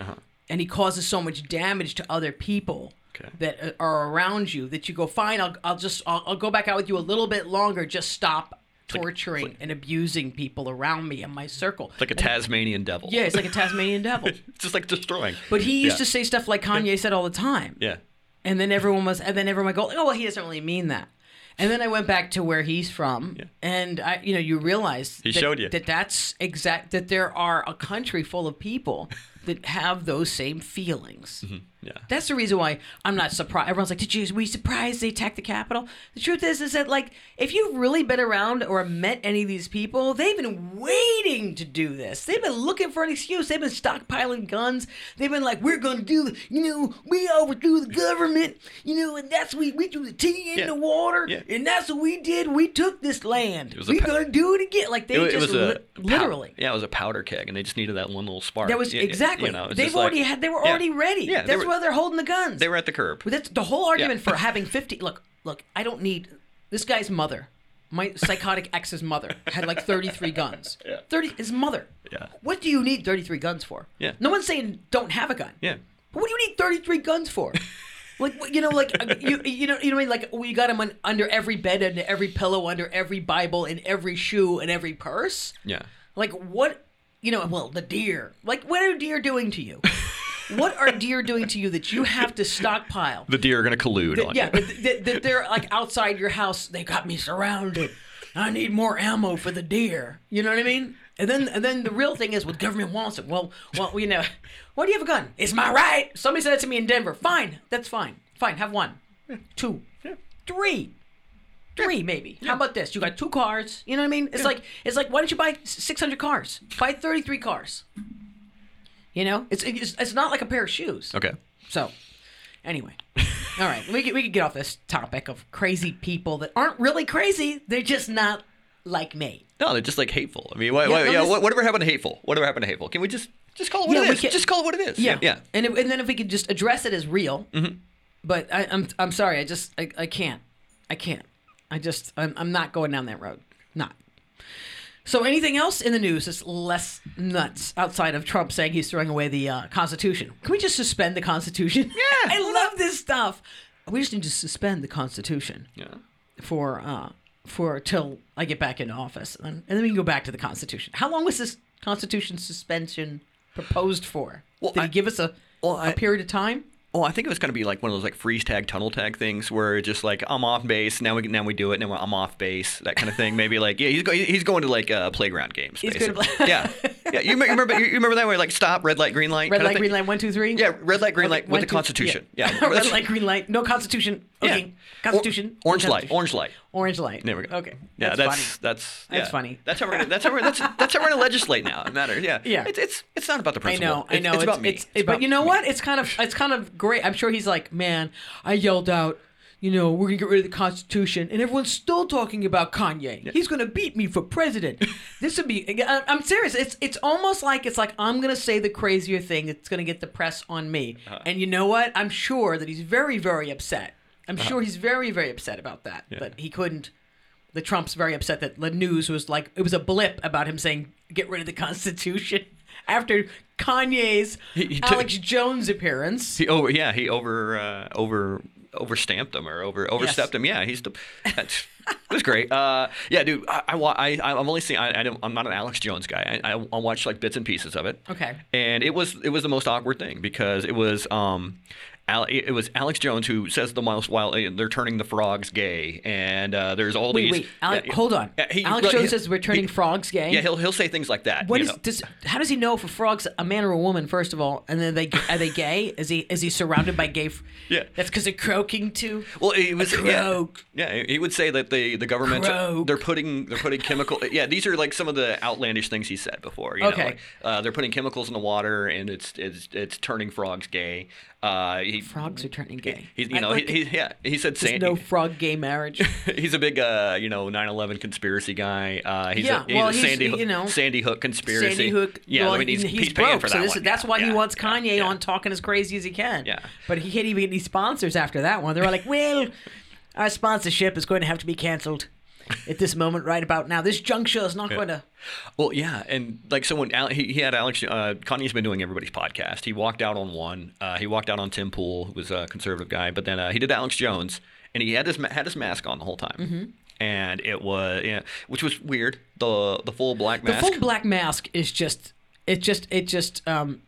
and he causes so much damage to other people Okay. that uh, are around you that you go fine. I'll I'll just I'll, I'll go back out with you a little bit longer. Just stop torturing and abusing people around me in my circle. It's like a Tasmanian devil. yeah, it's like a Tasmanian devil. It's just like destroying. But he used Yeah. to say stuff like Kanye said all the time. Yeah. And then everyone was, and then everyone would go, oh, well, he doesn't really mean that. And then I went back to where he's from, Yeah. and I, you know, you realize He that, showed you. that that's exact that there are a country full of people that have those same feelings. Mm-hmm. Yeah. That's the reason why I'm not surprised. Everyone's like, "Did you? Were you surprised they attacked the Capitol?" The truth is, is that like, if you've really been around or met any of these people, they've been waiting to do this. They've been looking for an excuse. They've been stockpiling guns. They've been like, "We're going to do, the, you know, we overthrew the government, you know, and that's we we threw the tea in Yeah. the water, Yeah. and that's what we did. We took this land. We're going to do it again." Like they It, it just a li- literally. yeah, it was a powder keg, and they just needed that one little spark. That was exactly. You know, They've just like- already had. They were already ready. Yeah, were- why they're holding the guns. They were at the curb. But that's the whole argument Yeah. for having 50. Look, look, I don't need this guy's mother. My psychotic ex's mother had like 33 guns. Yeah. 30 his mother. Yeah. What do you need 33 guns for? Yeah. No one's saying don't have a gun. Yeah. But what do you need 33 guns for? Like you know, like uh, you you know you know what I mean like we got them under every bed, under every pillow, under every Bible, in every shoe, and every purse. Yeah. Like what? You know, well, the deer. Like what are deer doing to you? what are deer doing to you that you have to stockpile? The deer are gonna collude on you. yeah, you. but th- th- they're like outside your house. They got me surrounded. I need more ammo for the deer. You know what I mean? And then, and then the real thing is, well, the government wants it. Well, well, you know, why do you have a gun? It's my right. Somebody said that to me in Denver. Fine, that's fine. Fine, have one, two, three, three maybe. How about this? You got two cars. You know what I mean? It's like it's like why don't you buy six hundred cars? Buy thirty three cars. You know, it's, it's it's not like a pair of shoes. Okay. So, anyway, all right, we could, we could get off this topic of crazy people that aren't really crazy. They're just not like me. No, they're just like hateful. I mean, why, Yeah, why, no, yeah, this- what- whatever happened to hateful? Whatever happened to hateful? Can we just just call it what Yeah, it we is? can- just call it what it is. Yeah, Yeah. And if, and then if we could just address it as real, Mm-hmm. but I, I'm I'm sorry, I just I, I can't, I can't, I just I'm, I'm not going down that road, not. So anything else in the news that's less nuts outside of Trump saying he's throwing away the uh, Constitution? Can we just suspend the Constitution? Yeah, I love this stuff. We just need to suspend the Constitution. Yeah. for uh for till I get back into office, and, and then we can go back to the Constitution. How long was this Constitution suspension proposed for? Well, Did I- he give us a well, a I- period of time? Oh, I think it was going to be like one of those like freeze tag, tunnel tag things where it's just like I'm off base now we now we do it now I'm off base that kind of thing. Maybe like yeah he's going he's going to like uh, playground games. He's going to basically. yeah yeah you remember, you remember that where like stop red light green light Red light, green light, one, two, three. yeah red light green Okay, light one, with the Constitution yeah, red That's- light, green light, no Constitution. yeah. Constitution. Or- orange no light orange light Orange light. there we go Okay. yeah that's, that's funny. that's That's funny. that's how we're gonna, that's how we're that's that's how we're gonna legislate now it matters yeah Yeah. it's it's it's not about the principle. I know, I It's- know. it's, about me It's, It's but you know what? It's kind of it's kind of great. I'm sure he's like, man, I yelled out, you know, we're gonna get rid of the Constitution, and everyone's still talking about Kanye. He's gonna beat me for president. this would be. I- I'm serious. It's it's almost like it's like I'm gonna say the crazier thing that's gonna get the press on me. Uh-huh. And you know what? I'm sure that he's very very upset. I'm Uh-huh. sure he's very very upset about that. But he couldn't. The Trump's very upset that the news was like it was a blip about him saying get rid of the Constitution after Kanye's He- he Alex Jones appearance. He over yeah he over uh, over overstamped him or over overstepped him. Yeah, he's the. That's, it was great. Uh, yeah, dude. I, I I I've only seeing. I, I don't, I'm not an Alex Jones guy. I, I I watched like bits and pieces of it. Okay. And it was it was the most awkward thing because it was um. Al- it was Alex Jones who says the most while they're turning the frogs gay, and uh, there's all Wait, these. wait. Alex, yeah, hold on. he- Alex well, Jones he- says we're turning he- frogs gay. Yeah, he'll he'll say things like that. What you does? How does he know if a frog's a man or a woman? First of all, and then they are they gay? Is he is he surrounded by gay? f- Yeah. That's because they're croaking too. Well, he was yeah, croak. yeah. He would say that the the government they're putting they're putting chemical. Yeah, these are like some of the outlandish things he said before. You Okay. Know, like, uh, they're putting chemicals in the water and it's it's it's turning frogs gay. Uh, he, Frogs are turning gay. He's, you know, like- he, he, yeah, he said Sandy. no frog gay marriage. he's a big, uh, you know, 9/11 conspiracy guy. Uh, he's Yeah, a, he's well, a he's, Sandy, you Hook, know, Sandy Hook conspiracy. Sandy Hook. Yeah, well, I mean, he's, he's, he's paying broke, for so that that's why he wants yeah, Kanye yeah. on talking as crazy as he can. Yeah. But he can't even get any sponsors after that one. They're all like, well, our sponsorship is going to have to be canceled at this moment, right about now. This juncture is not going to. Well, yeah, and like someone, he, he had Alex, uh, Kanye's been doing everybody's podcast. He walked out on one. Uh, he walked out on Tim Pool, who was a conservative guy, but then uh, he did Alex Jones, and he had his had his mask on the whole time, Mm-hmm. and it was yeah, which was weird. The the full black mask. The full black mask is just. It just. It just. Um,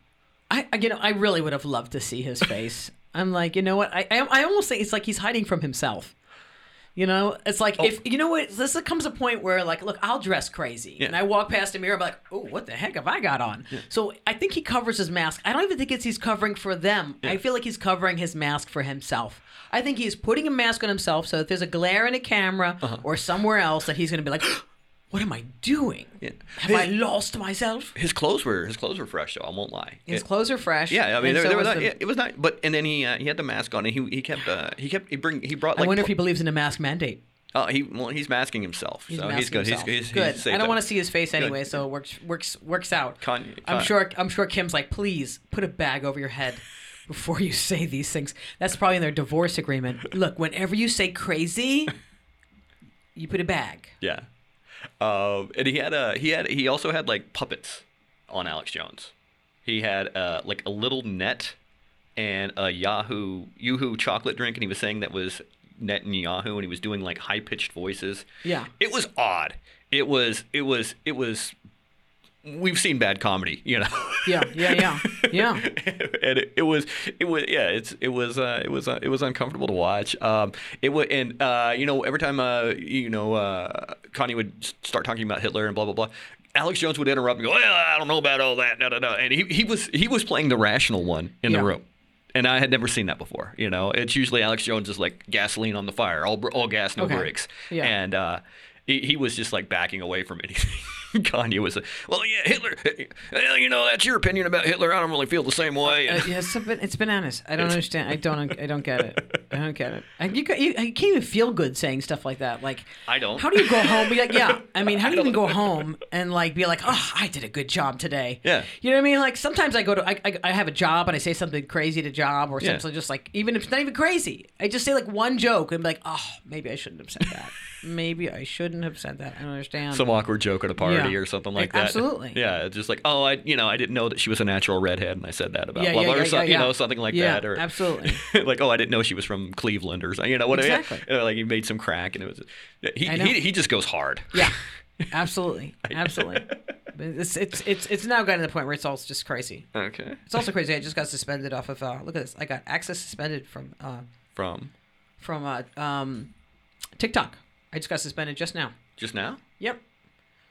I, I you know I really would have loved to see his face. I'm like you know what I I, I almost think it's like he's hiding from himself. You know, it's like if you know what this comes a point where like, look, I'll dress crazy, and I walk past a mirror, I'm like, oh, what the heck have I got on? So I think he covers his mask. I don't even think it's he's covering for them. I feel like he's covering his mask for himself. I think he's putting a mask on himself so that there's a glare in a camera Uh-huh. or somewhere else that he's going to be like, what am I doing? Have I lost myself? His clothes were his clothes were fresh though. I won't lie. His It- clothes are fresh. Yeah, I mean, there, so there was was not, yeah, it was not. But and then he uh, he had the mask on, and he he kept uh, he kept he bring he brought I wonder if he believes in a mask mandate. oh he well he's masking himself, He's so masking he's good. himself. He's, he's, good. he's I don't want to see his face anyway, so it works works works out. Kanye- I'm sure I'm sure Kim's like, please put a bag over your head before you say these things. That's probably in their divorce agreement. Look, whenever you say crazy, you put a bag. Yeah. Um, and he had a he had he also had like puppets on Alex Jones. He had uh, like a little net and a Yahoo Yoo-hoo chocolate drink, and he was saying that was net and Yahoo, and he was doing like high pitched voices. Yeah. It was odd. It was it was it was. We've seen bad comedy, you know. Yeah, yeah, yeah, yeah. and it, it was it was yeah it's it was uh, it was uh, it was uncomfortable to watch um it was and uh you know every time uh you know uh Kanye would start talking about Hitler and blah blah blah Alex Jones would interrupt and go well I don't know about all that no no no and he, he was he was playing the rational one in Yeah. the room and I had never seen that before you know it's usually Alex Jones is like gasoline on the fire all all gas no Okay. brakes Yeah. and uh he, he was just like backing away from anything. Kanye was, like, well, yeah, Hitler. Well, you know, that's your opinion about Hitler. I don't really feel the same way. Uh, yeah, it's, it's bananas. I don't understand. I don't. I don't get it. I don't get it. I, you, you, I can't even feel good saying stuff like that. Like I don't. How do you go home? Be like, yeah. I mean, how do you even go home and like be like, oh, I did a good job today. Yeah. You know what I mean? Like sometimes I go to, I, I, I have a job and I say something crazy to job or Yeah. something just like, even if it's not even crazy, I just say like one joke and be like, oh, maybe I shouldn't have said that. maybe I shouldn't have said that. I don't understand. Some awkward joke at a party Yeah. or something like that. absolutely. Yeah, just like, oh, I, you know, I didn't know that she was a natural redhead, and I said that about Yeah, blah, yeah, or so, yeah, you know, something like that, or absolutely. like, oh, I didn't know she was from Cleveland or something, you know, whatever. yeah. Exactly. You know, like he made some crack, and it was he he, he just goes hard. yeah. Absolutely. Absolutely. It's, it's, it's, it's now gotten to the point where it's all just crazy. Okay. It's also crazy. I just got suspended off of, uh, look at this. I got access suspended from, uh, From from uh, um, TikTok. I just got suspended just now. just now. Yep.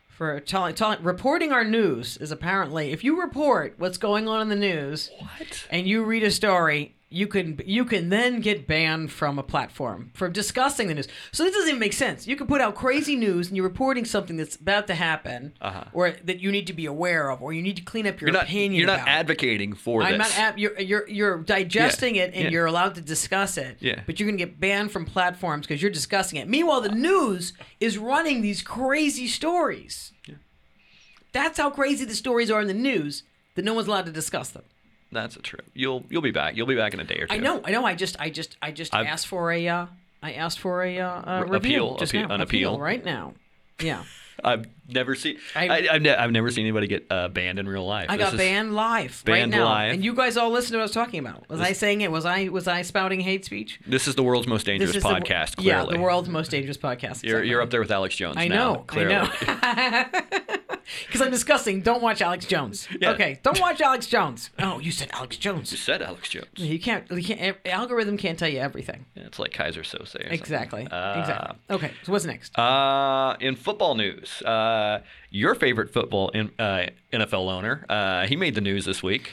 For telling, telling, reporting our news is apparently if you report what's going on in the news What? and you read a story, you can you can then get banned from a platform for discussing the news. So this doesn't even make sense. You can put out crazy news and you're reporting something that's about to happen, Uh-huh. or that you need to be aware of, or you need to clean up your You're not opinion. you're not about. advocating for I'm this. not. Ab- you're you're you're digesting it and yeah. you're allowed to discuss it. Yeah. But you're gonna get banned from platforms because you're discussing it. Meanwhile, the news is running these crazy stories. Yeah. That's how crazy the stories are in the news that no one's allowed to discuss them. That's a trip. You'll you'll be back. You'll be back in a day or two. I know. I know. I just I just I just I've- asked for a uh, I asked for a uh, uh, Re- review appeal, just appeal- now. an appeal. right now. Yeah. I've never seen. I- have ne- I've never seen anybody get uh, banned in real life. I This got banned live right Banned now, live. and you guys all listen to what I was talking about. Was I saying it? Was I was I spouting hate speech? This is the world's most dangerous This is the- podcast. yeah, the world's most dangerous podcast. You're, you're up there with Alex Jones. I now, know. Clearly. I know. Because I'm discussing. Don't watch Alex Jones. Yeah. Okay. Don't watch Alex Jones. Oh, you said Alex Jones. You said Alex Jones. You can't. You can't. Algorithm can't tell you everything. Yeah, it's like Keyser Söze. Exactly. Uh, exactly. Okay. So what's next? Uh, in football news, uh, your favorite football in, uh, NFL owner, uh, he made the news this week.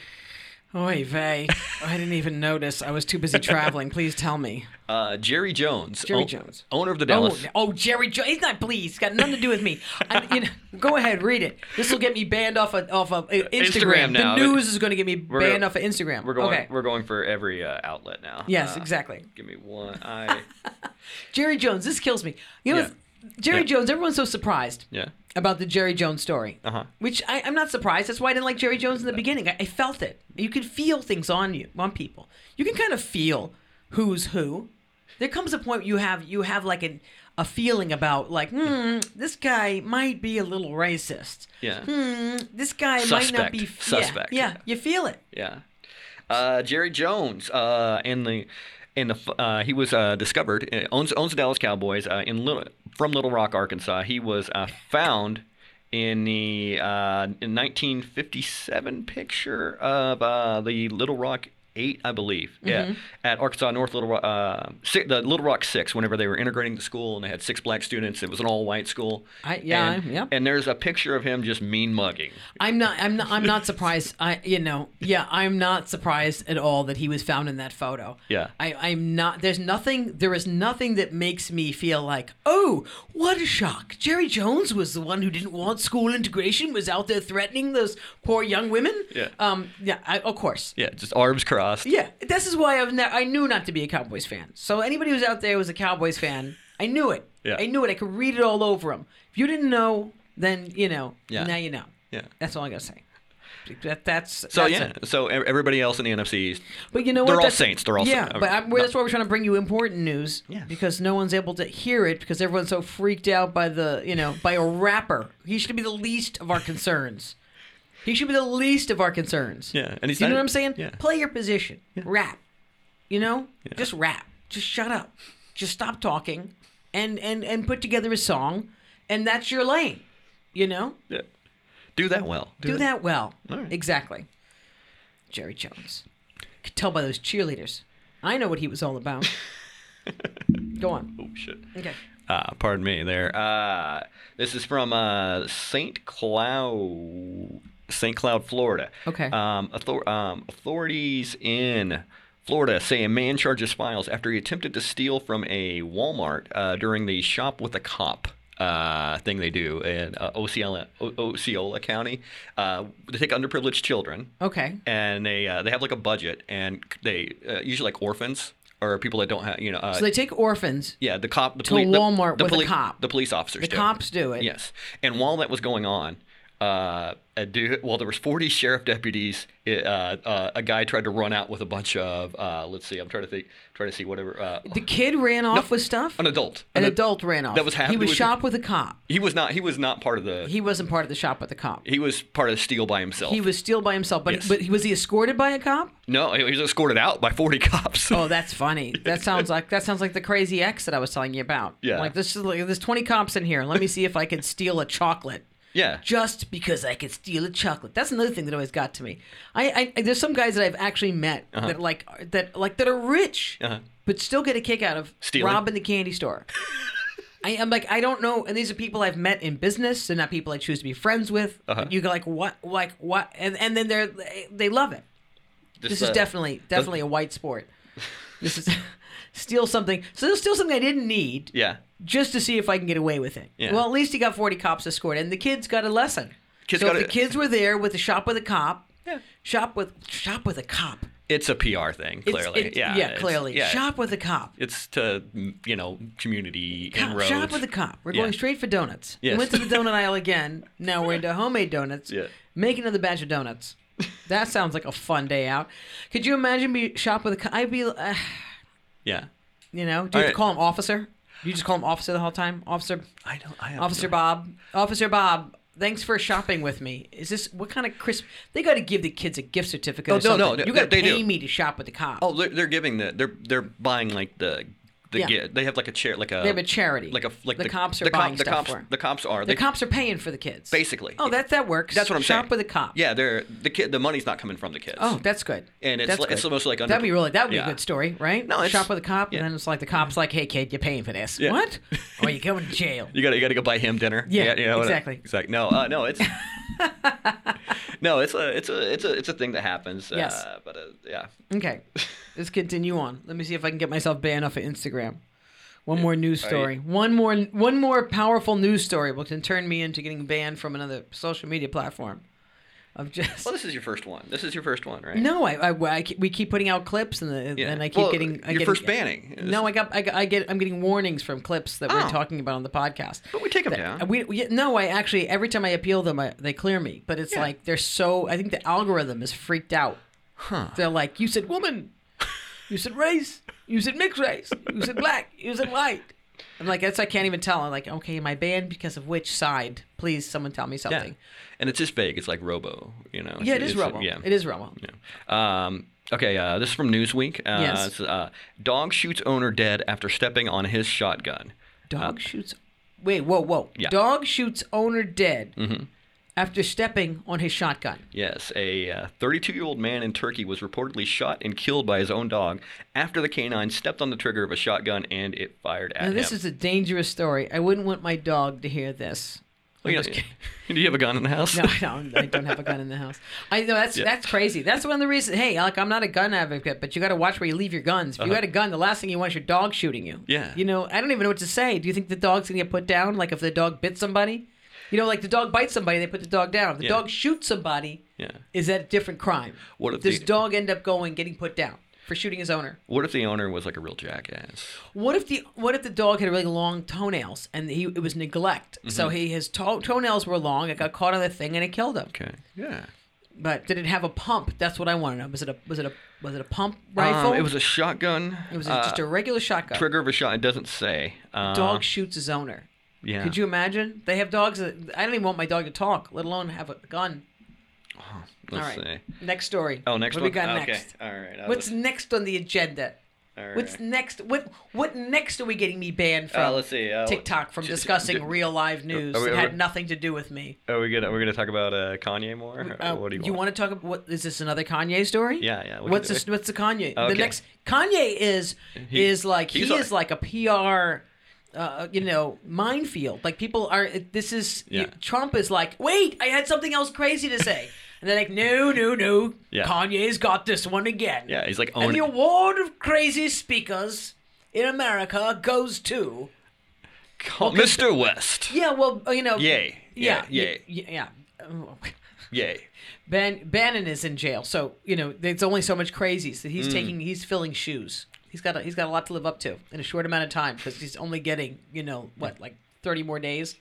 Oy vey. I didn't even notice. I was too busy traveling. Please tell me. Uh, Jerry Jones, Jerry own- Jones. owner of the Oh, Dallas. oh, Jerry Jones. He's not. Please, it's got nothing to do with me. I, you know, go ahead, read it. This will get me banned off of off of uh, Instagram. Instagram now. The news is going to get me banned go- off of Instagram. We're going. okay. We're going for every uh, outlet now. Yes, Uh, exactly. Give me one. I. Jerry Jones. This kills me. You know, Yeah. Jerry Yeah. Jones. Everyone's so surprised. Yeah. About the Jerry Jones story. Uh-huh. Which I, I'm not surprised. That's why I didn't like Jerry Jones in the beginning. I, I felt it. You can feel things on you, on people. You can kind of feel who's who. There comes a point you have you have like an, a feeling about like, hmm, this guy might be a little racist. Yeah. Hmm, this guy might not Suspect. be Suspect, Yeah, yeah, yeah. you feel it. Yeah. Uh, Jerry Jones, uh, in the in the uh, he was uh, discovered uh, owns owns the Dallas Cowboys uh, in Little, from Little Rock, Arkansas. He was uh, found in the uh, in 1957 picture of the Little Rock eight, I believe. Mm-hmm. Yeah, at Arkansas North Little Rock, uh, si the Little Rock Six. Whenever they were integrating the school and they had six black students, it was an all-white school. I- yeah, and, I- yep. And there's a picture of him just mean mugging. I'm not. I'm not. I'm not surprised. I. You know. Yeah. I'm not surprised at all that he was found in that photo. Yeah. I. I'm not. There's nothing. There is nothing that makes me feel like, oh, what a shock. Jerry Jones was the one who didn't want school integration. Was out there threatening those poor young women. Yeah. Um. Yeah. I, of course. Yeah, just arms crossed. Yeah. This is why I've ne- I knew not to be a Cowboys fan. So anybody who's out there who was a Cowboys fan, I knew it. Yeah. I knew it. I could read it all over them. If you didn't know, then you know. Yeah. Now you know. Yeah. That's all I gotta say. That, that's So that's yeah, it. so everybody else in the NFC East, But you know what? They're all saints. They're all yeah. but I'm, that's why we're trying to bring you important news. Yes. Because no one's able to hear it because everyone's so freaked out by the you know by a rapper. He should be the least of our concerns. He should be the least of our concerns. Yeah, and he's you know what I'm saying? yeah. Play your position. Rap. You know, just rap. Just shut up. Just stop talking, and and and put together a song, and that's your lane. You know, yeah. do that well. do that well. All right. Exactly. Jerry Jones. Could tell by those cheerleaders. I know what he was all about. Go on. Oh shit. Okay. Uh, pardon me there. Uh, this is from uh, St. Cloud, St. Cloud, Florida. Okay. Um, author- um, authorities in Florida say a man charges files after he attempted to steal from a Walmart uh, during the shop with a cop. Uh, thing they do in uh, Osceola, o- Osceola County. Uh, they take underprivileged children Okay. and they uh, they have like a budget and they uh, usually like orphans or people that don't have you know uh, So they take orphans. yeah, the cop, the To police, Walmart the, the with a cop. the police officers. The do. cops do it. Yes, and while that was going on, uh, a dude, well, there was 40 sheriff deputies. Uh, uh, a guy tried to run out with a bunch of, uh, let's see, I'm trying to think, trying to see whatever. Uh, The kid ran off with stuff. an adult. An ad- adult ran off. that was hap- He was was- shot with a cop. He was not. He was not part of the. He wasn't part of the shop with the cop. He was part of the steal by himself. He was steal by himself, but Yes. but was he escorted by a cop? no, he was escorted out by 40 cops. Oh, that's funny. That sounds like that sounds like the crazy ex that I was telling you about. Yeah. Like this is like there's 20 cops in here. Let me see if I can steal a chocolate. Yeah. Just because I could steal a chocolate. That's another thing that always got to me. I, I there's some guys that I've actually met that like that like that are rich, Uh-huh. but still get a kick out of Stealing? robbing the candy store. I am like I don't know, and these are people I've met in business. They're not people I choose to be friends with. Uh-huh. You go like what, like what, and and then they're they love it. Just, This is uh, definitely definitely a white sport. This is steal something. So they steal something I didn't need Yeah. Just to see if I can get away with it. Yeah. Well, at least he got 40 cops escorted, and the kids got a lesson. Kids so got if a- the kids were there with the shop with a cop, Yeah. shop with shop with a cop. It's a PR thing, It's- clearly. it- yeah. yeah, it's- clearly. Yeah. Shop with a cop. It's to you know community Cop, inroads. shop with a cop. We're Yeah. going straight for donuts. We went to the donut aisle again. Now we're into homemade donuts. Yeah. Make another batch of donuts. That sounds like a fun day out. Could you imagine me shop with a cop? I'd be, uh, Yeah. you know, do you have to call him officer? You just call him officer the whole time? Officer, I don't. I have Officer no- Bob. Officer Bob. Thanks for shopping with me. Is this what kind of crisp? They got to give the kids a gift certificate. Oh, or no, something. no, you they- got to they pay do. me to shop with the cop. Oh, they're, they're giving the they're they're buying like the the Yeah. gi- they have like a chair like a They have a charity. like a like The cops are the, buying the stuff cops for the cops are the they, cops are paying for the kids. basically Oh, that that works. that's what I'm shop saying with a cop. yeah they're the kid the money's not coming from the kids Oh, that's good. And it's That's li- it's good. almost like under- that'd be really that would be a good story, right? No, it's- shop with a cop, yeah. and then it's like the cop's like, "Hey, kid, you're paying for this. Yeah. What? or you going to jail?" you got to you got to go buy him dinner Yeah, you know, exactly. exactly no uh, no it's no it's a it's a it's a it's a thing that happens Yes. uh, but uh, yeah Okay, let's continue on. Let me see if I can get myself banned off of Instagram. One more news story. One more one more powerful news story will can turn me into getting banned from another social media platform. Of just well this is your first one this is your first one right no, I, I, I keep- we keep putting out clips and the, Yeah. and I keep Well, getting I your get, first banning is- No, I got I, I get I'm getting warnings from clips that we're Oh. talking about on the podcast. but we take them That- down We, we no, I actually every time I appeal them, I, they clear me. But it's Yeah. like they're so. I think the algorithm is freaked out. huh They're like, you said woman, you said race, you said mixed race, you said black, you said white. I'm like, that's I can't even tell. I'm like, okay, am I banned because of which side? Please, someone tell me something. yeah and it's just vague it's like Robo you know Yeah, It's- Robo. yeah It is Robo. Yeah. Um, okay, uh, this is from Newsweek. Uh, Yes. uh, dog shoots owner dead after stepping on his shotgun. Dog shoots. Wait, whoa, whoa. Uh, yeah. Dog shoots owner dead after stepping on his shotgun. Yes, a 32 year old man in Turkey was reportedly shot and killed by his own dog after the canine stepped on the trigger of a shotgun and it fired at Now, him. this is a dangerous story. I wouldn't want my dog to hear this. Well, you know, do you have a gun in the house? No, I don't. I don't have a gun in the house. I know that's Yeah. that's crazy. That's one of the reasons. Hey, like I'm not a gun advocate, but you got to watch where you leave your guns. If you Uh-huh. had a gun, the last thing you want is your dog shooting you. Yeah. You know, I don't even know what to say. Do you think the dog's gonna get put down? Like if the dog bit somebody, you know, like the dog bites somebody, they put the dog down. If the Yeah. dog shoots somebody, Yeah. is that a different crime? What if Does the- dog end up going getting put down for shooting his owner? What if the owner was like a real jackass? What if the what if the dog had really long toenails and he it was neglect? Mm-hmm. So he his toe, toenails were long. It got caught on the thing and it killed him. Okay. Yeah. But did it have a pump? That's what I want to know. Was it a was it a was it a pump rifle? Um, it was a shotgun. It was a, uh, just a regular shotgun. trigger of a shot. It doesn't say. Uh, Dog shoots his owner. Yeah. Could you imagine? They have dogs that I don't even want my dog to talk, let alone have a gun. Let's All right. see. Next story. Oh, next what one. we got okay. next? All right. I What's was- next on the agenda? all right. What's next? What what next are we getting me banned from? Uh, let's see. Uh, TikTok from discussing real live news we- that are had we- nothing to do with me. Are we gonna? We're gonna talk about uh, Kanye more. Or Uh, what do you, you want? to talk about what is this another Kanye story? Yeah, yeah, What's this? What's the Kanye? The next Kanye is He- is like he is like a PR. Uh, you know, minefield. Like people are. This is Yeah. Trump is like, wait, I had something else crazy to say, and they're like, no, no, no. Yeah. Kanye's got this one again. Yeah, he's like And the award of crazy speakers in America goes to. Call- Mr. West. Yeah, well, uh, you know. Yay. Yeah. Yeah. Yay. Yeah. Oh. Yay. Ben Bannon is in jail, so you know there's only so much. So Mm. he's taking, he's filling shoes. He's got a, he's got a lot to live up to in a short amount of time because he's only getting you know what like 30 more days,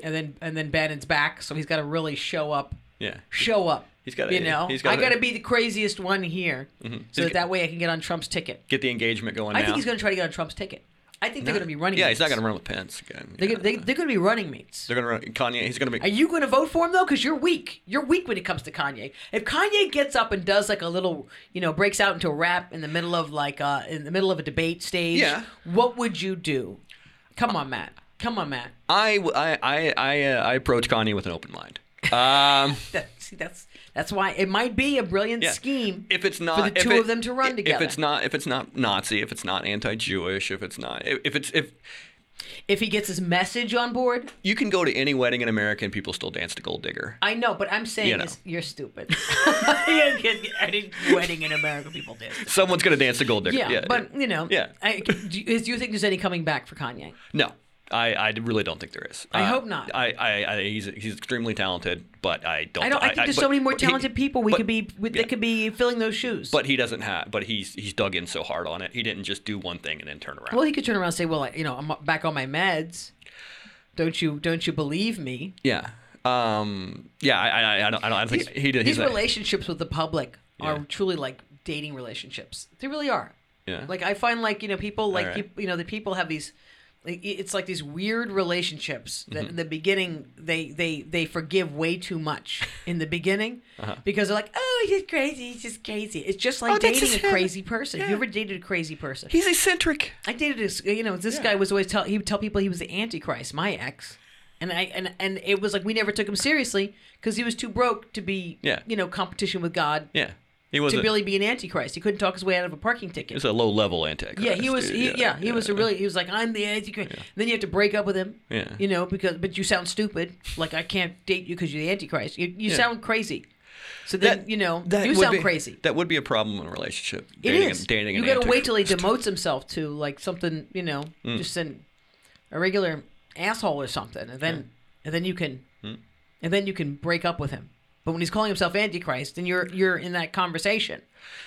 and then and then Bannon's back, so he's got to really show up. Yeah. Show up. He's gotta- you know, he's I gotta- got to be the craziest one here, mm-hmm. so that that way I can get on Trump's ticket. Get the engagement going I now. think he's going to try to get on Trump's ticket. I think they're going to be running. Yeah, mates. he's not gonna run with Pence again. They're, Yeah. gonna- they, they're going to be running mates. They're gonna run Kanye. He's gonna be. Are you going to vote for him though? Because you're weak. You're weak when it comes to Kanye. If Kanye gets up and does like a little, you know, breaks out into a rap in the middle of like uh in the middle of a debate stage, Yeah. what would you do? Come on, Matt. Come on, Matt. I I I I, uh, I approach Kanye with an open mind. Um, That, see, that's that's why it might be a brilliant yeah. scheme. If it's not for the two it- of them to run if together. If it's not if it's not Nazi, if it's not anti-Jewish, if it's not if, if it's if if he gets his message on board, you can go to any wedding in America and people still dance to Gold Digger. I know, but I'm saying You know. is you're stupid. you get any wedding in America, people dance. Someone's gonna dance to Gold Digger. Yeah, but you know, Yeah. I, do you think there's any coming back for Kanye? No, I, I really don't think there is. I Uh, hope not. I, I, I he's he's extremely talented, but I don't. I don't. I think there's but- so many more but he- talented people we but- could be. Yeah. They could be filling those shoes. But he doesn't have. But he's he's dug in so hard on it. He didn't just do one thing and then turn around. well, he could turn around and say, "Well, you know, I'm back on my meds. Don't you? Don't you believe me?" yeah. Um. Yeah. I. I. I don't. I don't I think he did. These relationships with the public are truly like dating relationships. They really are. Yeah. Like I find, like you know, people like Alright. peop you know, the people have these. It's like these weird relationships that Mm-hmm. in the beginning they they they forgive way too much in the beginning Uh-huh. because they're like, oh, he's crazy, he's just crazy. It's just like Oh, dating a crazy person. Yeah. You ever dated a crazy person? He's eccentric. I dated this. You know, this guy was always tell he would tell people he was the Antichrist, my ex, and I and and it was like we never took him seriously because he was too broke to be Yeah. you know competition with God Yeah. He was to a, really be an Antichrist. He couldn't talk his way out of a parking ticket. was a low level antichrist. Yeah, he was. He, yeah, he was a really. He was like, I'm the Antichrist. Yeah. Then you have to break up with him. Yeah. You know, because but you sound stupid. Like I can't date you because you're the Antichrist. You, you Yeah. sound crazy. So then That- you know That you sound be- crazy. That would be a problem in a relationship. It dating, is. Dating you got to wait till he demotes himself to like something, you know, Mm. just an, a regular asshole or something, and then and then you can, Mm. and then you can break up with him. But when he's calling himself Antichrist, then you're you're in that conversation,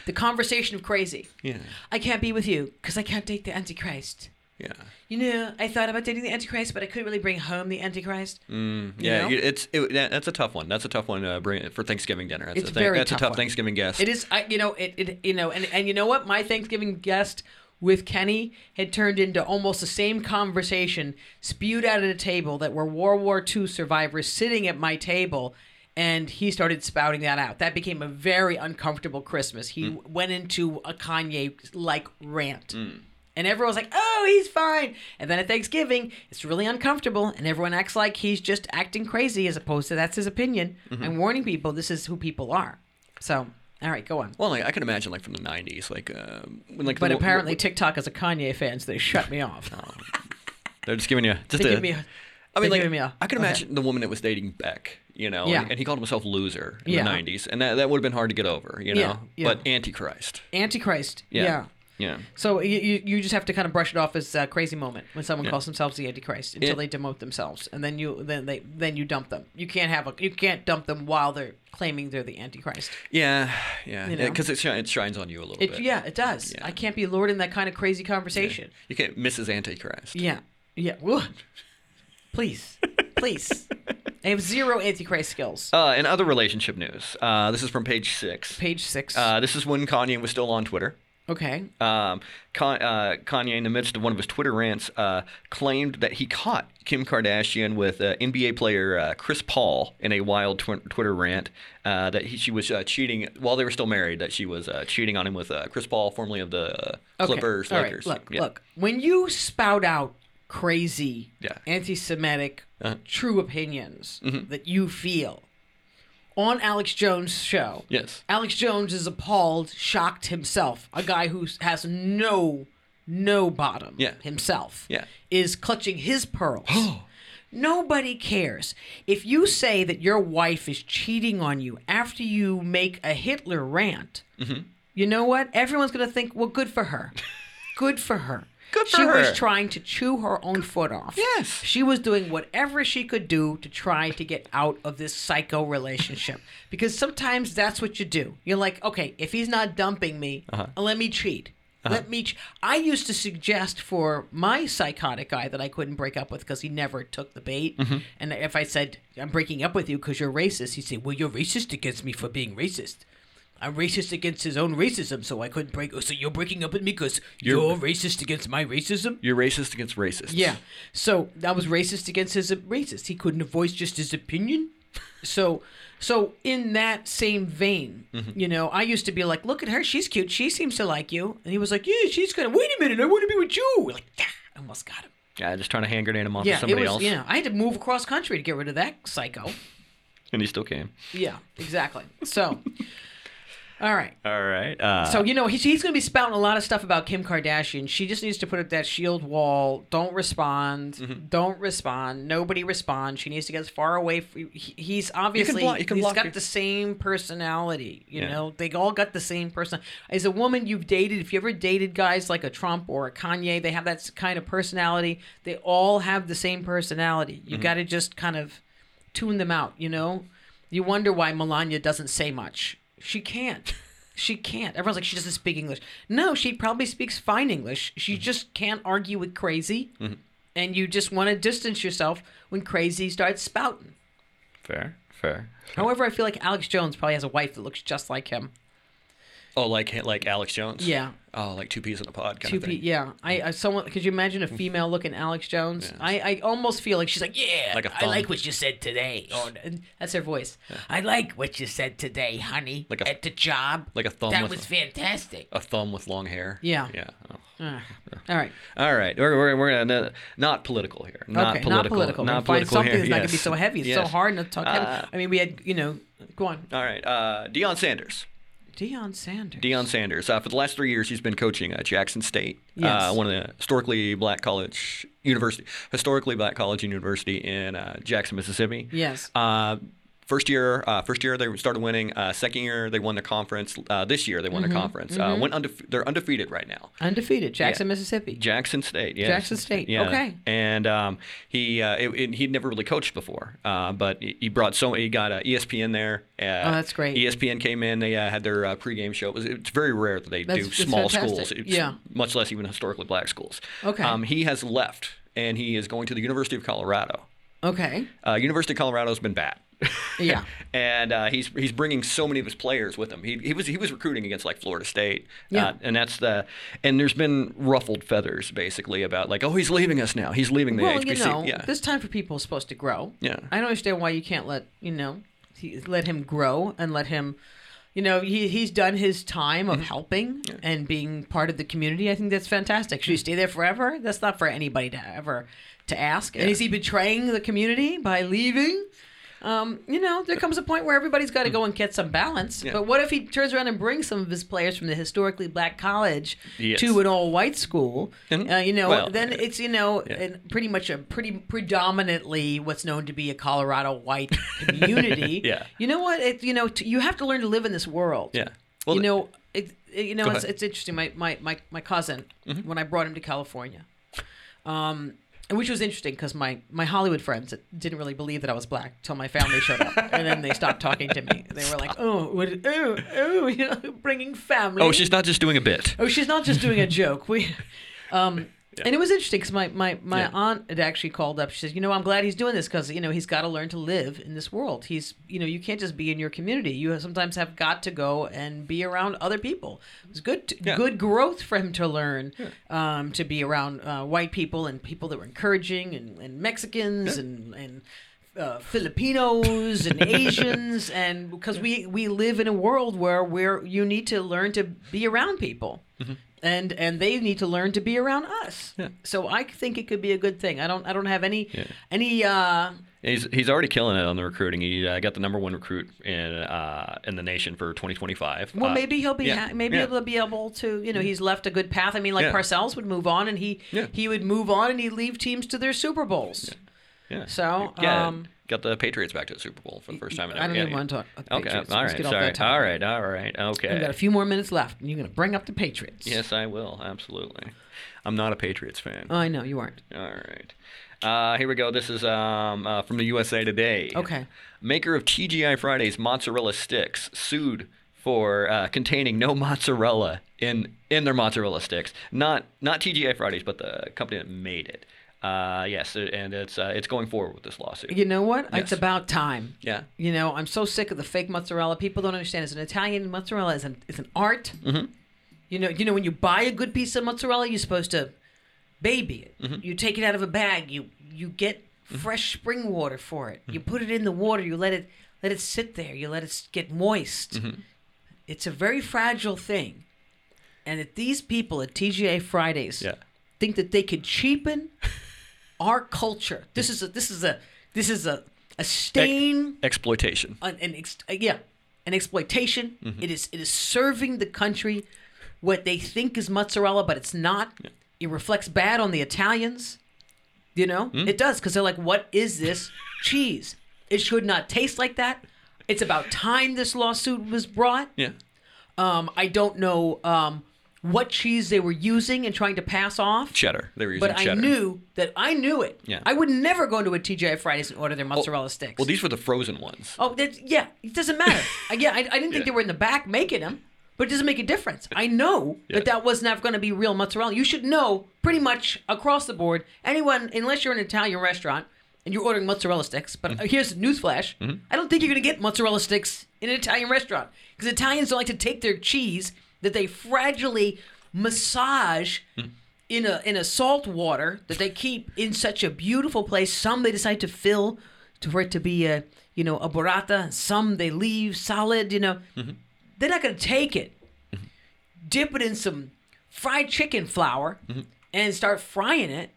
the conversation of crazy. Yeah. I can't be with you because I can't date the Antichrist. Yeah. You know, I thought about dating the Antichrist, but I couldn't really bring home the Antichrist. Mm, yeah, know? it's it, that- that's a tough one. That's a tough one to bring for Thanksgiving dinner. That's It's a thing- very That's tough a tough one. Thanksgiving guest. It is, I, you know, it, it, you know, and and you know what? My Thanksgiving guest with Kenny had turned into almost the same conversation spewed out at a table that were World War II survivors sitting at my table. And he started spouting that out. That became a very uncomfortable Christmas. He Mm. went into a Kanye like rant. And everyone's like, oh, he's fine. And then at Thanksgiving, it's really uncomfortable, and everyone acts like he's just acting crazy as opposed to that's his opinion. Mm-hmm. I'm warning people this is who people are. So, all right, go on. Well, like I can imagine, like from the '90s, like uh, when like. But the- apparently, TikTok is a Kanye fan, so they shut me off. they're just giving you just They a. give me a- I mean, like me a- I can okay. imagine the woman that was dating Beck, you know, Yeah. and, and he called himself loser in Yeah. the '90s, and that that would have been hard to get over, you know. Yeah, yeah. But Antichrist, Antichrist. yeah, yeah. yeah. So you, you just have to kind of brush it off as a crazy moment when someone Yeah. calls themselves the Antichrist until Yeah. they demote themselves, and then you then they then you dump them. You can't have a you can't dump them while they're claiming they're the Antichrist. Yeah, yeah, You know? because it, shi- it shines on you a little It bit. yeah, it does. Yeah. I can't be lured in that kind of crazy conversation. You can't Mrs. Antichrist. Yeah, yeah. Please, please. I have zero Antichrist skills. Uh, in other relationship news, uh, this is from page six. Page six. Uh, this is when Kanye was still on Twitter. okay. Um, Con- uh, Kanye, in the midst of one of his Twitter rants, uh, claimed that he caught Kim Kardashian with uh, NBA player uh, Chris Paul in a wild tw- Twitter rant uh, that he, she was uh, cheating while they were still married. That she was uh, cheating on him with uh, Chris Paul, formerly of the uh, Okay. Clippers, All right, Lakers. Look, Yeah. look. When you spout out crazy, Yeah. anti-Semitic, Uh-huh. true opinions Mm-hmm. that you feel on Alex Jones' show, Yes. Alex Jones is appalled, shocked himself. A guy who has no, no bottom Yeah. himself Yeah. is clutching his pearls. Nobody cares. If you say that your wife is cheating on you after you make a Hitler rant, Mm-hmm. you know what? Everyone's going to think, well, good for her. Good for her. Good for she her. was trying to chew her own foot off. Yes. She was doing whatever she could do to try to get out of this psycho relationship. because sometimes that's what you do. You're like, okay, if he's not dumping me, Uh-huh. let me cheat. Let me. Ch-. I used to suggest for my psychotic guy that I couldn't break up with because he never took the bait. Mm-hmm. And if I said I'm breaking up with you because you're racist, he'd say, "Well, you're racist against me for being racist." I'm racist against his own racism, so I couldn't break. So you're breaking up with me because You're- you're racist against my racism. You're racist against racists. Yeah. So that was racist against his racist. He couldn't have voiced just his opinion. So, so in that same vein, Mm-hmm. you know, I used to be like, "Look at her, she's cute. She seems to like you." And he was like, "Yeah, she's gonna wait a minute. I want to be with you." We're like, yeah, I almost got him. Yeah, just trying to hand grenade him off Yeah, to somebody was. else, Yeah, I had to move across country to get rid of that psycho. and he still came. Yeah, exactly. So, all right. All right. Uh, So you know he's, he's going to be spouting a lot of stuff about Kim Kardashian. She just needs to put up that shield wall. Don't respond. Mm-hmm. Don't respond. Nobody respond. She needs to get as far away. From, he, he's obviously block- he's got your- the same personality. You Yeah. know they all got the same person. As a woman you've dated, if you ever dated guys like a Trump or a Kanye, they have that kind of personality. They all have the same personality. You Mm-hmm. got to just kind of tune them out. You know, you wonder why Melania doesn't say much. She can't. She can't. Everyone's like, she doesn't speak English. No, she probably speaks fine English. She Mm-hmm. just can't argue with crazy. And you just want to distance yourself when crazy starts spouting. fair, fair. However, I feel like Alex Jones probably has a wife that looks just like him. Oh, like like Alex Jones. Yeah. Oh, like two peas in a pod kind Two of pe- thing. yeah. I, I someone could you imagine a female looking Alex Jones? I, I almost feel like she's like, yeah, Like a I thumb. I like what you said today. Or that's her voice. I like what you said today, honey. Like a- at the job. like a thumb That was a- fantastic. A thumb with long hair. Yeah. Yeah. Oh. Ah. All right. All right, we're we're, we're gonna not political here. Not okay, political. not political. Not political something here. that's not gonna be so heavy. It's so Yes. hard to talk. Uh, I mean, we had, you know, go on. All right, uh, Deion Sanders. Deion Sanders. Deion Sanders. Uh, for the last three years, he's been coaching at Jackson State, Yes. uh, one of the historically black college university, historically black college and university in uh, Jackson, Mississippi. Yes. First year, uh, first year they started winning. Uh, second year they won the conference. Uh, this year they won Mm-hmm. their conference. Uh, went undefe- they're undefeated right now. Undefeated. Jackson, Mississippi. Jackson State, yes. Jackson State, yeah. okay. And um, he uh, it, it- he'd never really coached before, uh, but he brought so he got uh, ESPN there. Uh, Oh, that's great. ESPN came in. They uh, had their uh, pregame show. It was, it's very rare that they That's- do small schools. It's Yeah. much less even historically black schools. Okay. Um, he has left, and he is going to the University of Colorado. Okay. Uh, University of Colorado has been bad. Yeah. and uh, he's he's bringing so many of his players with him. He, he was he was recruiting against like Florida State. Yeah. Uh, and that's the and there's been ruffled feathers basically about like oh he's leaving us now. He's leaving the Well, HBC. you know, yeah. this time for people is supposed to grow. Yeah. I don't understand why you can't let you know he, let him grow and let him you know, he he's done his time Mm-hmm. of helping and being part of the community. I think that's fantastic. Should he stay there forever? That's not for anybody to ever to ask. And is he betraying the community by leaving? Um, you know, there comes a point where everybody's got to go and get some balance. But what if he turns around and brings some of his players from the historically black college Yes. to an all-white school? Mhm. Uh, you know, Well, then yeah. it's you know, and pretty much a pretty predominantly what's known to be a Colorado white community. Yeah. You know what? It, you know, t- you have to learn to live in this world. Yeah. Well, you know, it, it- you know, it's. Mm-hmm. it's interesting. My my my, my cousin, when I brought him to California, um, which was interesting because my my Hollywood friends didn't really believe that I was black until my family showed up, and then they stopped talking to me. They were like, "Oh, what, oh, oh, you know, bringing family." Oh, she's not just doing a bit. Oh, she's not just doing a joke. We, um, and it was interesting because my my my Yeah. aunt had actually called up. She says, "You know, I'm glad he's doing this because you know he's got to learn to live in this world. He's you know you can't just be in your community. You sometimes have got to go and be around other people. It's good to, Yeah. good growth for him to learn um, to be around uh, white people and people that were encouraging and, and Mexicans and and." Uh, Filipinos and Asians, and because we we live in a world where where you need to learn to be around people, and and they need to learn to be around us. Yeah. So I think it could be a good thing. I don't I don't have any Yeah. any uh He's he's already killing it on the recruiting. He uh, got the number one recruit in uh, in the nation for 2025. well Uh, maybe he'll be yeah, ha- maybe he'll be able to you know he's left a good path. I mean like. Parcells would move on and he he would move on and he'd leave teams to their Super Bowls. Yeah. So, yeah, um, got the Patriots back to the Super Bowl for the first time. In a year. I don't even want to talk about the Okay, Patriots. all Let's right, sorry. All right, all right, okay. We've got a few more minutes left, and you're going to bring up the Patriots. Yes, I will. Absolutely. I'm not a Patriots fan. Oh, I know you aren't. All right. Uh, here we go. This is um, uh, from the USA Today. Okay. Maker of TGI Fridays mozzarella sticks sued for uh, containing no mozzarella in in their mozzarella sticks. Not not TGI Fridays, but the company that made it. Uh, yes, and it's uh, it's going forward with this lawsuit. You know what? It's about time. Yeah. You know, I'm so sick of the fake mozzarella. People don't understand. It's an Italian mozzarella. is an is an art. Mm-hmm. You know, you know when you buy a good piece of mozzarella, you're supposed to baby it. Mm-hmm. You take it out of a bag. You you get fresh spring water for it. Mm-hmm. You put it in the water. You let it let it sit there. You let it get moist. Mm-hmm. It's a very fragile thing. And if these people at TGI Fridays Yeah. think that they could cheapen our culture, this is a this is a this is a a stain Exploitation. an, an ex- uh, yeah, an exploitation. Mm-hmm. It is it is serving the country what they think is mozzarella, but it's not. It reflects bad on the Italians. You know, Hmm? it does because they're like, "What is this cheese? It should not taste like that." It's about time this lawsuit was brought. Yeah. Um, I don't know um, what cheese they were using and trying to pass off. Cheddar. They were using But I knew that I knew it. Yeah. I would never go into a TGI Fridays and order their mozzarella sticks. Well, these were the frozen ones. Oh, yeah. It doesn't matter. Yeah, I, I didn't think Yeah. they were in the back making them, but it doesn't make a difference. I know Yeah. that that was not going to be real mozzarella. You should know pretty much across the board. Anyone, unless you're an Italian restaurant and you're ordering mozzarella sticks. But Mm-hmm. here's newsflash: I don't think you're going to get mozzarella sticks in an Italian restaurant because Italians don't like to take their cheese that they fragilely massage Mm. in a in a salt water that they keep in such a beautiful place. Some they decide to fill to for it to be a you know a burrata. Some they leave solid. You know, they're not going to take it, dip it in some fried chicken flour, and start frying it.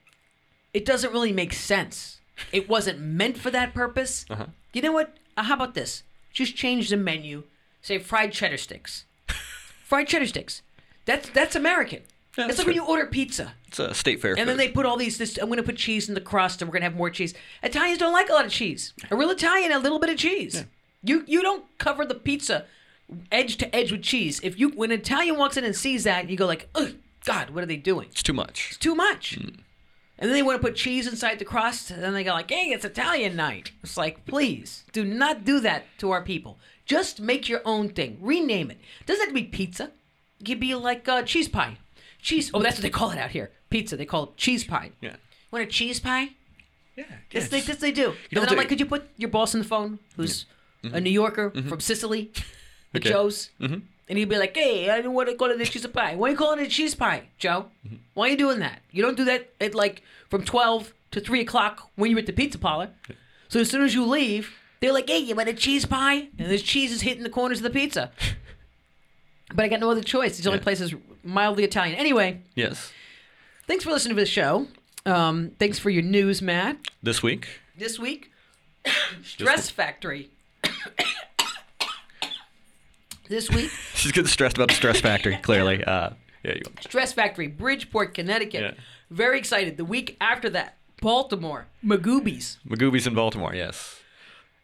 It doesn't really make sense. It wasn't meant for that purpose. You know what? Uh, how about this? Just change the menu. Say fried cheddar sticks. Fried cheddar sticks. That's that's American. Yeah, it's that's like when you order pizza. It's a state fair. And then they put all these. This I'm going to put cheese in the crust, and we're going to have more cheese. Italians don't like a lot of cheese. A real Italian, a little bit of cheese. You you don't cover the pizza edge to edge with cheese. If you when an Italian walks in and sees that, you go like, Ugh, God, what are they doing? It's too much. It's too much. Mm. And then they want to put cheese inside the crust, and then they go like, "Hey, it's Italian night." It's like, please do not do that to our people. Just make your own thing. Rename it. Doesn't have to be pizza. It could be like uh, cheese pie. Cheese. Oh, that's what they call it out here. Pizza. They call it cheese pie. Yeah. Want a cheese pie? Yeah. Yes, they, yes, they do. and I'm like, could you put your boss on the phone, who's a New Yorker from Sicily, the Okay. Joes? Mm-hmm. And he'd be like, hey, I don't want to call it a cheese pie. Why are you calling it a cheese pie, Joe? Why are you doing that? You don't do that at like from 12 to 3 o'clock when you're at the pizza parlor. So as soon as you leave, they're like, hey, you want a cheese pie? And this cheese is hitting the corners of the pizza. but I got no other choice. It's the only Yeah. is mildly Italian. Anyway, Yes. thanks for listening to the show. Um, thanks for your news, Matt. This week. This week, Stress Factory. This week, She's getting stressed about the stress factory. Clearly. Uh, yeah. You, Stress Factory, Bridgeport, Connecticut. Yeah. Very excited. The week after that, Baltimore, Magooby's. Magooby's in Baltimore. Yes.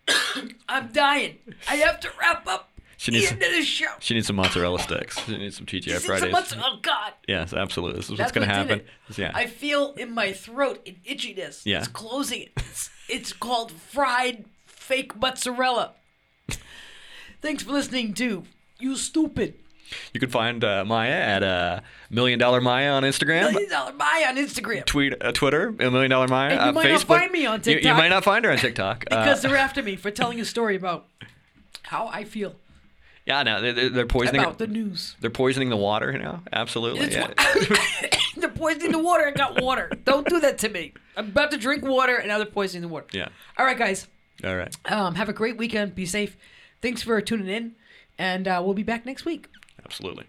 I'm dying. I have to wrap up She the needs. end of the show. She needs some mozzarella sticks. She needs some TGI Fridays. what's- oh God. Yes, absolutely. This is what's going to happen. Yeah. I feel in my throat an itchiness. Yeah. It's closing. It's, it's called fried fake mozzarella. Thanks for listening to You Stupid. You can find uh, Maija at uh, Million Dollar Maija on Instagram. Million Dollar Maija on Instagram. Tweet, uh, Twitter, a Million Dollar Maija. And you uh, might not find me on You- You, might not find her on TikTok. Uh, Because they're after me for telling a story about how I feel yeah, no, they're- they're, poisoning. about the news. They're poisoning the water now. Absolutely. Yeah. they're poisoning the water. I got water. Don't do that to me. I'm about to drink water and now they're poisoning the water. yeah. All right, guys. All right. Um, have a great weekend. Be safe. Thanks for tuning in. And uh, we'll be back next week. Absolutely.